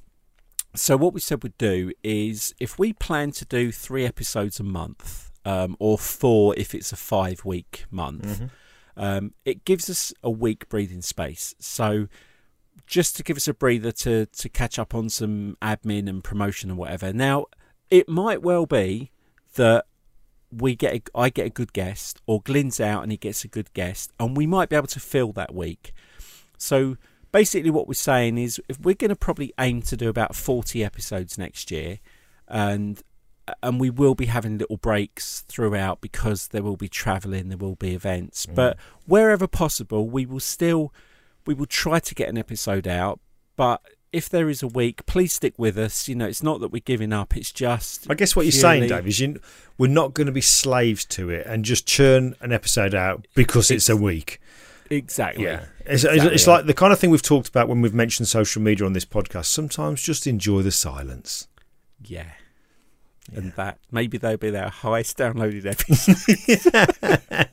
So, what we said we'd do is if we plan to do three episodes a month, um, or four if it's a five week month, Mm-hmm. um, it gives us a week breathing space. So, just to give us a breather to, to catch up on some admin and promotion and whatever. Now, it might well be that we get a, I get a good guest, or Glyn's out and he gets a good guest, and we might be able to fill that week. So basically, what we're saying is, if we're going to probably aim to do about forty episodes next year, and and we will be having little breaks throughout because there will be travelling, there will be events, mm. but wherever possible, we will still we will try to get an episode out, but. If there is a week, please stick with us. You know, it's not that we're giving up. It's just. I guess what you're saying, Dave, is you, we're not going to be slaves to it and just churn an episode out because it's, a week. Exactly. Yeah, it's, it's, Exactly it's like the kind of thing we've talked about when we've mentioned social media on this podcast. Sometimes just enjoy the silence. Yeah. And that maybe they'll be their highest downloaded episode.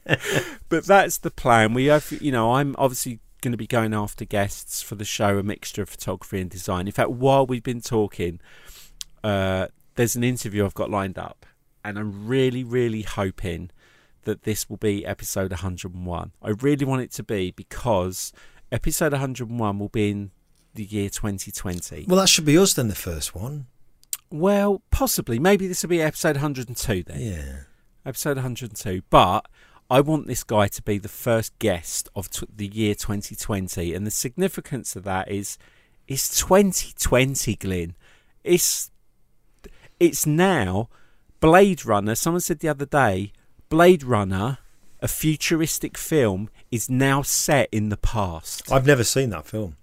but that's the plan. We have, you know, I'm obviously going to be going after guests for the show, a mixture of photography and design. In fact, while we've been talking, uh, there's an interview I've got lined up, and I'm really, really hoping that this will be episode 101. I really want it to be because episode 101 will be in the year 2020. Well, that should be us then, the first one. Well, possibly. Maybe this will be episode 102 then. Yeah. Episode 102. But I want this guy to be the first guest of t- the year 2020. And the significance of that is it's 2020, Glyn. It's, it's now Blade Runner. Someone said the other day, Blade Runner, a futuristic film, is now set in the past. I've never seen that film.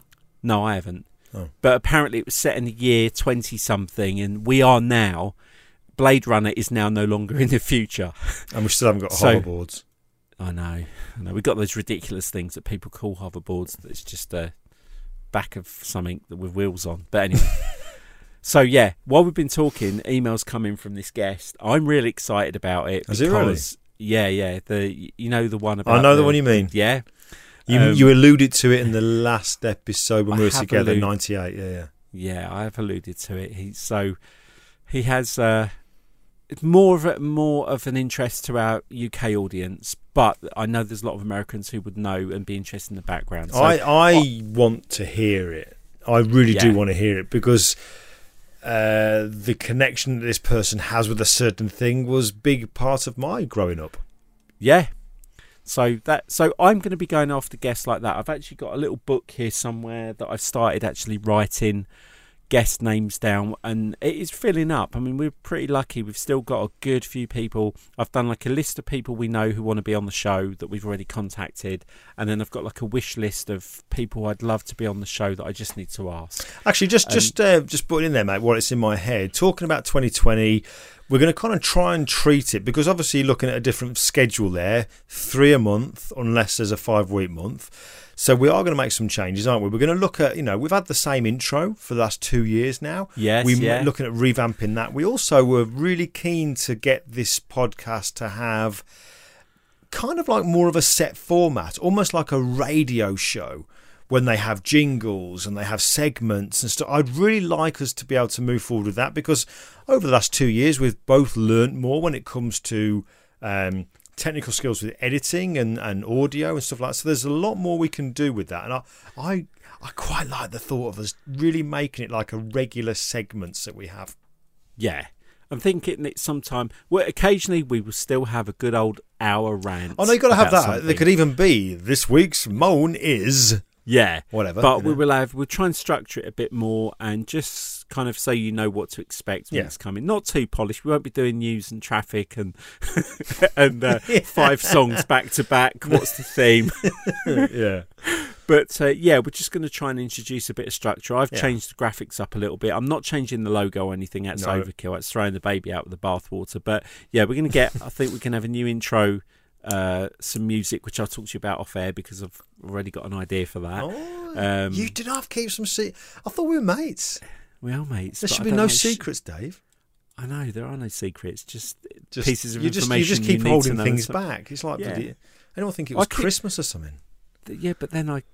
No, I haven't. Oh. But apparently it was set in the year 20 something, and we are now. Blade Runner is now no longer in the future. And we still haven't got So- hoverboards. I know. I know. We've got those ridiculous things that people call hoverboards that's just a back of something that with wheels on. But anyway. so, yeah, while we've been talking, emails coming from this guest. I'm really excited about it. Is it really? because, Yeah, yeah. The You know the one about. I know the one you mean. Yeah. You, Um, you alluded to it in the last episode when I we were together, alluded- 98. Yeah, yeah. Yeah, I have alluded to it. He so he has uh, more of a, more of an interest to our UK audience, but I know there's a lot of Americans who would know and be interested in the background. So, I, I want to hear it. I really do want to hear it because uh, the connection that this person has with a certain thing was big part of my growing up. yeah. So that so I'm going to be going after guests like that. I've actually got a little book here somewhere that I've started actually writing guest names down and it is filling up. I mean, we're pretty lucky. We've still got a good few people. I've done like a list of people we know who want to be on the show that we've already contacted. And then I've got like a wish list of people I'd love to be on the show that I just need to ask. Actually, just Um, just uh, just putting in there, mate, what it's in my head. Talking about 2020, we're going to kind of try and treat it because obviously looking at a different schedule there, three a month, unless there's a five week month. So we are going to make some changes, aren't we? We're going to look at, you know, we've had the same intro for the last two years now. Yes, we're yeah. looking at revamping that. We also were really keen to get this podcast to have kind of like more of a set format, almost like a radio show when they have jingles and they have segments and stuff. I'd really like us to be able to move forward with that because over the last two years we've both learnt more when it comes to um, technical skills with editing and, and audio and stuff like that. So there's a lot more we can do with that. And I, I I quite like the thought of us really making it like a regular segments that we have. Yeah. I'm thinking that sometime. Well, occasionally we will still have a good old hour rant. Oh no, you got to have that. There could even be this week's moan is yeah, whatever. but we know. will have. We'll try and structure it a bit more and just kind of so you know what to expect when Yeah. it's coming. Not too polished. We won't be doing news and traffic and and uh, five songs back to back. What's the theme? yeah. But uh, yeah, we're just going to try and introduce a bit of structure. I've Yeah. changed the graphics up a little bit. I'm not changing the logo or anything. That's No. overkill. It's throwing the baby out with the bathwater. But yeah, we're going to get. I think we can have a new intro, uh, some music, which I'll talk to you about off air because I've already got an idea for that. Oh, Um, you did have to keep some se I thought we were mates. We are mates. There should be don't no sh- secrets, Dave. I know there are no secrets. Just, Just, pieces of you just, information. You just keep need holding things back. It's like Yeah. bloody- anyone think it I was keep- Christmas or something. Yeah, but then I,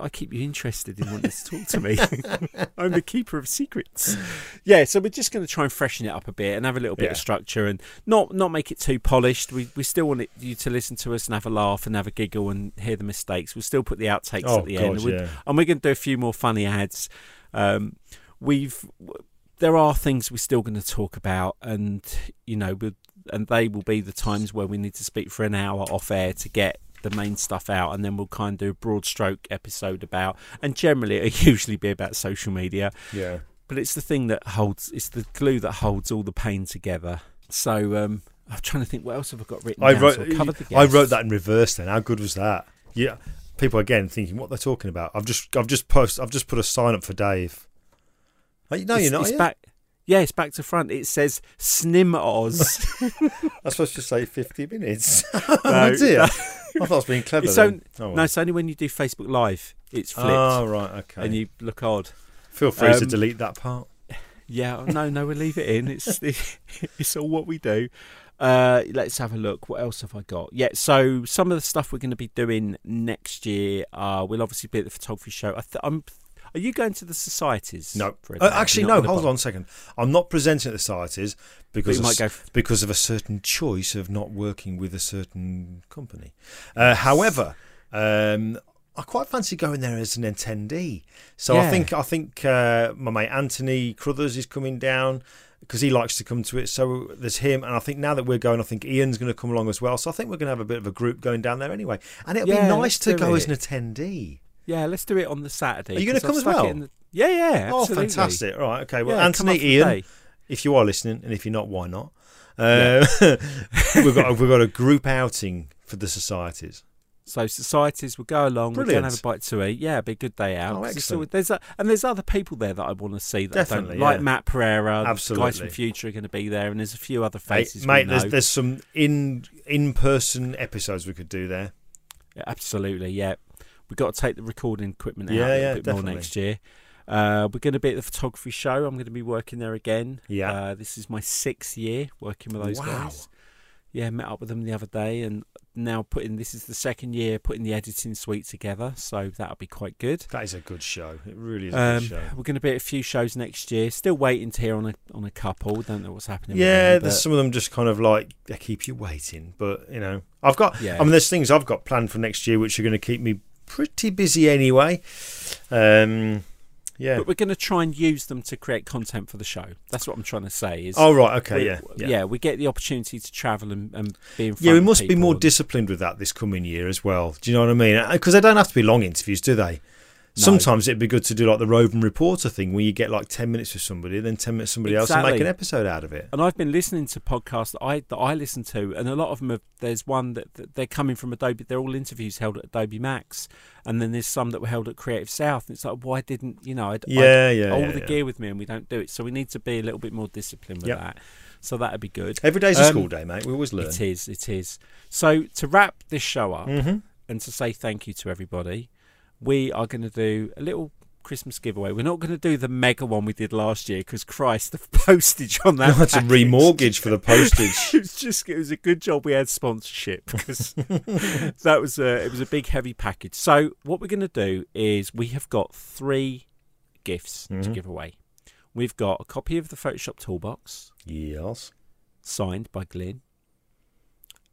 I keep you interested in wanting to talk to me. I'm the keeper of secrets. Yeah, so we're just going to try and freshen it up a bit and have a little bit Yeah. of structure and not not make it too polished. We we still want it, you to listen to us and have a laugh and have a giggle and hear the mistakes. We'll still put the outtakes Oh at the God, end. And we're- yeah. and we're going to do a few more funny ads. Um, we've there are things we're still going to talk about, and you know, we and they will be the times where we need to speak for an hour off air to get the main stuff out, and then we'll kind of do a broad stroke episode about, and generally it'll usually be about social media, Yeah. but it's the thing that holds, it's the glue that holds all the pain together. So um, I'm trying to think, what else have I got written I wrote. So I wrote that in reverse. Then how good was that? Yeah. People again thinking what they're talking about. I've just I've just post I've just put a sign up for Dave. No, it's, you're not. It's back. Yeah, it's back to front. It says Snim Oz. I'm supposed to say 50 minutes. No, oh dear. no. I thought I was being clever. It's oh, well. No, it's only when you do Facebook Live. It's flipped, Oh right, okay. and you look odd. Feel free to um, delete that part. Yeah, oh, no, no, we'll leave it in. It's the, it's all what we do. Uh, let's have a look. What else have I got? Yeah, so some of the stuff we're going to be doing next year. Uh, we'll obviously be at the photography show. I th- I'm. Are you going to the societies? No, Uh, actually, no. Hold on a second. I'm not presenting at the societies because of, might go f- because of a certain choice of not working with a certain company. Uh, however, um, I quite fancy going there as an attendee. So I think I think uh, my mate Anthony Crothers is coming down because he likes to come to it. So there's him, and I think now that we're going, I think Ian's going to come along as well. So I think we're going to have a bit of a group going down there anyway, and it'll Yeah, be nice to go as an attendee. Yeah, let's do it on the Saturday. Are you going to come as well? the- Yeah, yeah. Oh, fantastic! Right, okay. Well, Yeah, Anthony, up for the Ian, if you are listening, and if you're not, why not? Uh, we've got we've got a group outing for the societies. So societies will go along. We're going to Brilliant. have a bite to eat. Yeah, it'd be a good day out. Oh, excellent. there's a, and there's other people there that I want to see that Definitely, don't like. yeah. Matt Pereira, Absolutely. guys from Future are going to be there, and there's a few other Hey, faces. mate, there's there's some in in person episodes we could do there. Yeah, absolutely, yeah. We've got to take the recording equipment out Yeah, a little yeah, bit definitely. more next year. Uh, we're going to be at the photography show. I'm going to be working there again. Yeah. Uh, this is my sixth year working with those Wow. guys. Yeah, met up with them the other day, and now putting this is the second year putting the editing suite together, so that'll be quite good. That is a good show. It really is a Um, good show. we're going to be at a few shows next year. Still waiting to hear on a on a couple. Don't know what's happening. Yeah, them, there's some of them just kind of like they keep you waiting, but you know, I've got. Yeah. I mean, there's things I've got planned for next year which are going to keep me pretty busy anyway. Um, yeah. But we're going to try and use them to create content for the show. That's what I'm trying to say. Is Oh right, okay, yeah, yeah. yeah, we get the opportunity to travel and, and be in front Yeah, we must be more disciplined with that this coming year as well. Do you know what I mean? Because they don't have to be long interviews, do they? No. Sometimes it'd be good to do like the roving reporter thing, where you get like ten minutes with somebody, then ten minutes with somebody else, and make an episode out of it. And I've been listening to podcasts that I that I listen to, and a lot of them. Have, there's one that, that they're coming from Adobe. They're all interviews held at Adobe Max, and then there's some that were held at Creative South. And it's like, why didn't you know? I'd, Yeah, I'd, yeah, all yeah, the yeah. gear with me, and we don't do it. So we need to be a little bit more disciplined with Yep. that. So that'd be good. Every day's a Um, school day, mate. We always learn. It is. It is. So to wrap this show up hmm and to say thank you to everybody, we are going to do a little Christmas giveaway. We're not going to do the mega one we did last year because Christ, the postage on that. That's a package- remortgage for the postage. it was just it was a good job we had sponsorship because that was a it was a big heavy package. So what we're going to do is we have got three gifts to Mhm. give away. We've got a copy of the Photoshop Toolbox yes. signed by Glyn.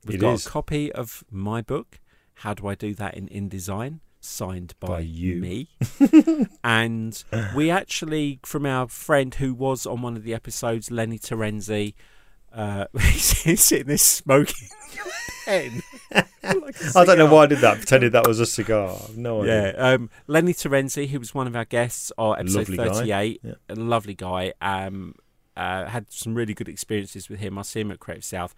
We've It got is. a copy of my book. How do I do that in InDesign? Signed by, By you. me. and we actually, from our friend who was on one of the episodes, Lenny Terenzi, uh, he's sitting there smoking pen. Like I don't know why I did that. Pretended that was a cigar. No idea. Yeah, um, Lenny Terenzi, who was one of our guests on episode Lovely. 38, Yeah. a lovely guy. Um, uh, had some really good experiences with him. I see him at Creative South.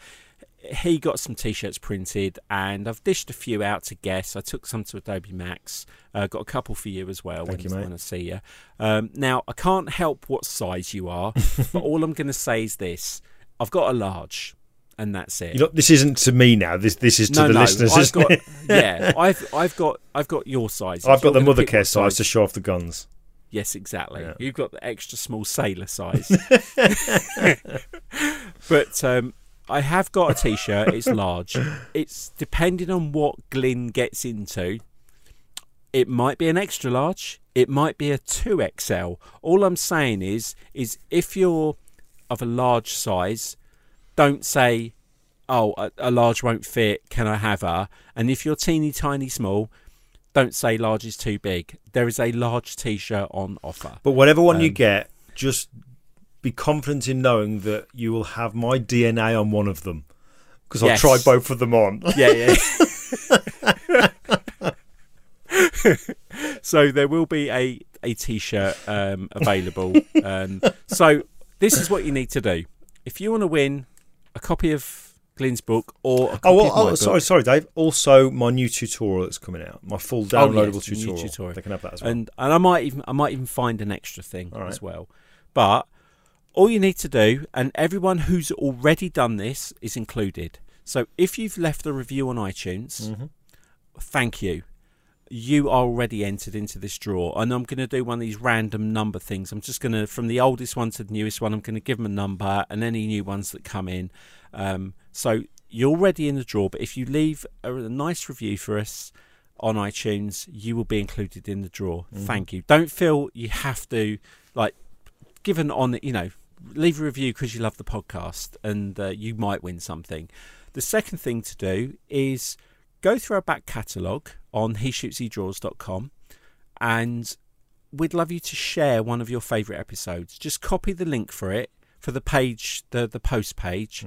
He got some t-shirts printed, and I've dished a few out to guests. I took some to Adobe Max. Uh, got a couple for you as well Thank when, you, when I see you. Um, now I can't help what size you are, but all I'm going to say is this: I've got a large, and that's it. You know, this isn't to me now. This this is to no, the no, listeners. I've got yeah, I've I've got I've got your size. I've got the mother care what size to show off the guns. Yes, exactly. Yeah. You've got the extra small sailor size. but um, I have got a t-shirt. It's large. It's depending on what Glyn gets into. It might be an extra large. It might be a two XL. All I'm saying is, is if you're of a large size, don't say, "Oh, a, a large won't fit. Can I have her?" And if you're teeny tiny small, don't say large is too big. There is a large t-shirt on offer. But whatever one you Um, get, just be confident in knowing that you will have my DNA on one of them because I'll try both of them on. Yeah, yeah. so there will be a a t-shirt um, available. Um, so this is what you need to do if you want to win a copy of Glyn's book or a copy Oh, well, of my oh book. sorry, sorry, Dave. Also, my new tutorial that's coming out, my full downloadable Oh, yes, tutorial. tutorial. They can have that as well. and and I might even I might even find an extra thing right. as well. But all you need to do, and everyone who's already done this is included. So if you've left a review on iTunes, Mm-hmm. thank you. You are already entered into this draw, and I'm going to do one of these random number things. I'm just going to, from the oldest one to the newest one, I'm going to give them a number, and any new ones that come in. Um, so you're already in the draw, but if you leave a, a nice review for us on iTunes, you will be included in the draw. Thank you. Don't feel you have to like give an on. You know, leave a review because you love the podcast, and uh, you might win something. The second thing to do is go through our back catalogue on heshootshedraws.com and we'd love you to share one of your favourite episodes. Just copy the link for it for the page, the, the post page.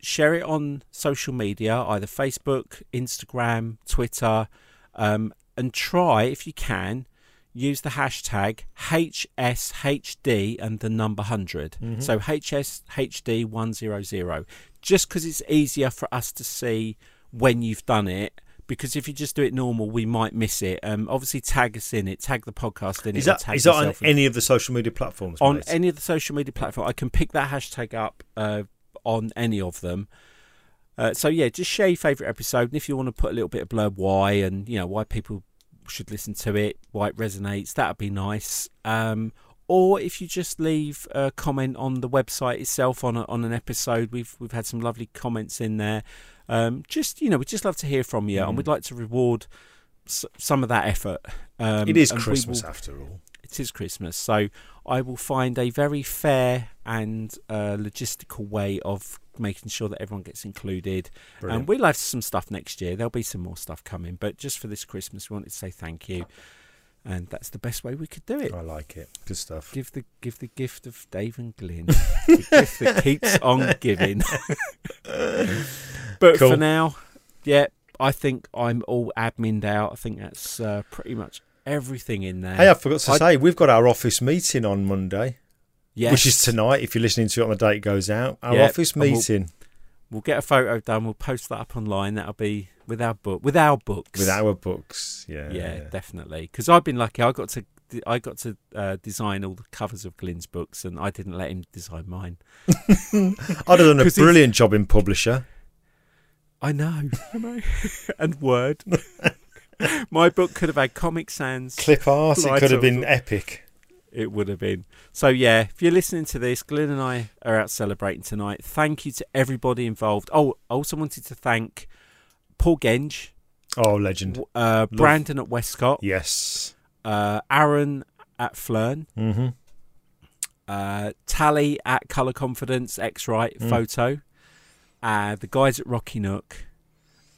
Share it on social media, either Facebook, Instagram, Twitter, um, and try, if you can, use the hashtag HSHD and the number 100. So HSHD100. Just because it's easier for us to see when you've done it. Because if you just do it normal, we might miss it. Um, obviously, tag us in it, tag the podcast in is it. that tag is that on in- any of the social media platforms? on mate? any of the social media platform. I can pick that hashtag up uh, on any of them. Uh, so yeah, just share your favourite episode, and if you want to put a little bit of blurb why and you know why people should listen to it, why it resonates, that'd be nice. Um, or if you just leave a comment on the website itself on a, on an episode, we've we've had some lovely comments in there. Um, just you know, we'd just love to hear from you, and we'd like to reward s- some of that effort. Um, it is Christmas will- after all. it is Christmas, so I will find a very fair and uh, logistical way of making sure that everyone gets included. Brilliant. And we'll have some stuff next year. There'll be some more stuff coming, but just for this Christmas, we wanted to say thank you, and that's the best way we could do it. I like it. Good stuff. Give the give the gift of Dave and Glyn, the gift that keeps on giving. but Cool. for now, yeah, I think I'm all admined out. I think that's uh, pretty much everything in there. Hey, I forgot to I- say we've got our office meeting on Monday, yes. which is tonight. If you're listening to it on the date it goes out, our Yeah, office and we'll- meeting We'll get a photo done. We'll post that up online. That'll be with our book, with our books. with our books. Yeah, yeah, definitely. Because I've been lucky. I got to I got to uh, design all the covers of Glyn's books, and I didn't let him design mine. I'd have done a 'Cause he's- brilliant job in publisher. I know, I know. and Word. My book could have had Comic Sans. Clip art. It could have been epic. It would have been. So yeah, if you're listening to this, Glyn and I are out celebrating tonight. Thank you to everybody involved. Oh, I also wanted to thank Paul Genge, Oh, legend. uh, Brandon at Westcott, Yes. uh, Aaron at Flern, Mm-hmm. uh, Tally at Colour Confidence X-Rite Mm. Photo, uh, the guys at Rocky Nook,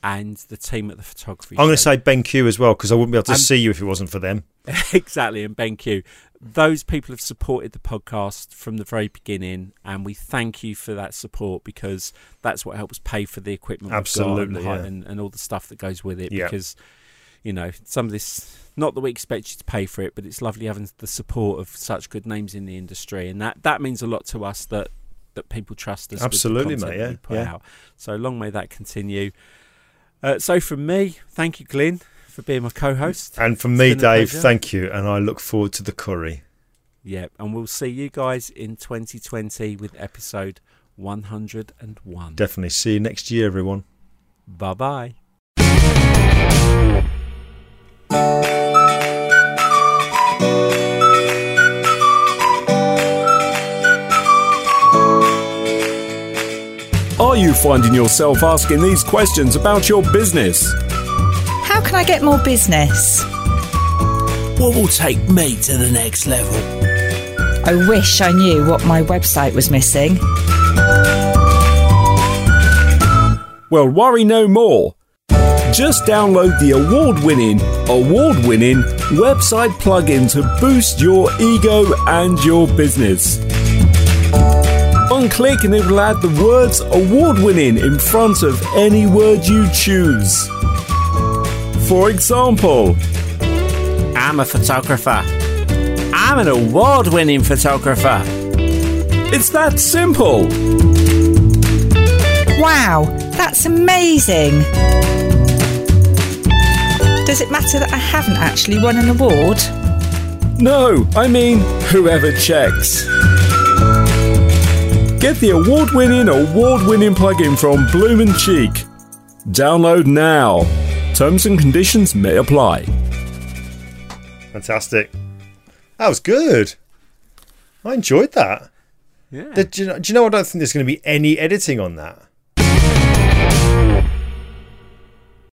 and the team at the photography. I'm going to say BenQ as well because I wouldn't be able to Um, see you if it wasn't for them. exactly, and BenQ. Those people have supported the podcast from the very beginning, and we thank you for that support because that's what helps pay for the equipment, Absolutely, and, yeah. and, and all the stuff that goes with it. Yeah. Because you know, some of this, not that we expect you to pay for it, but it's lovely having the support of such good names in the industry, and that that means a lot to us that that people trust us. Absolutely, mate, yeah, we put yeah. out. So long may that continue. Uh, so from me, thank you, Glyn, for being my co-host. And from me, It's been a Dave, thank you. And I look forward to the curry. Yeah, and we'll see you guys in 2020 with episode 101. Definitely. See you next year, everyone. bye bye. Are you finding yourself asking these questions about your business? How can I get more business? What will take me to the next level? I wish I knew what my website was missing. Well, worry no more. Just download the award winning, award winning website plugin to boost your ego and your business. One click and it will add the words award winning in front of any word you choose. For example, I'm a photographer. I'm an award winning photographer. it's that simple. Wow, that's amazing! Does it matter that I haven't actually won an award? No, I mean whoever checks. Get the award winning, award winning plugin from Bloom and Cheek. Download now. Terms and conditions may apply. Fantastic. That was good. I enjoyed that. Yeah. Did you know, do you know I don't think there's going to be any editing on that?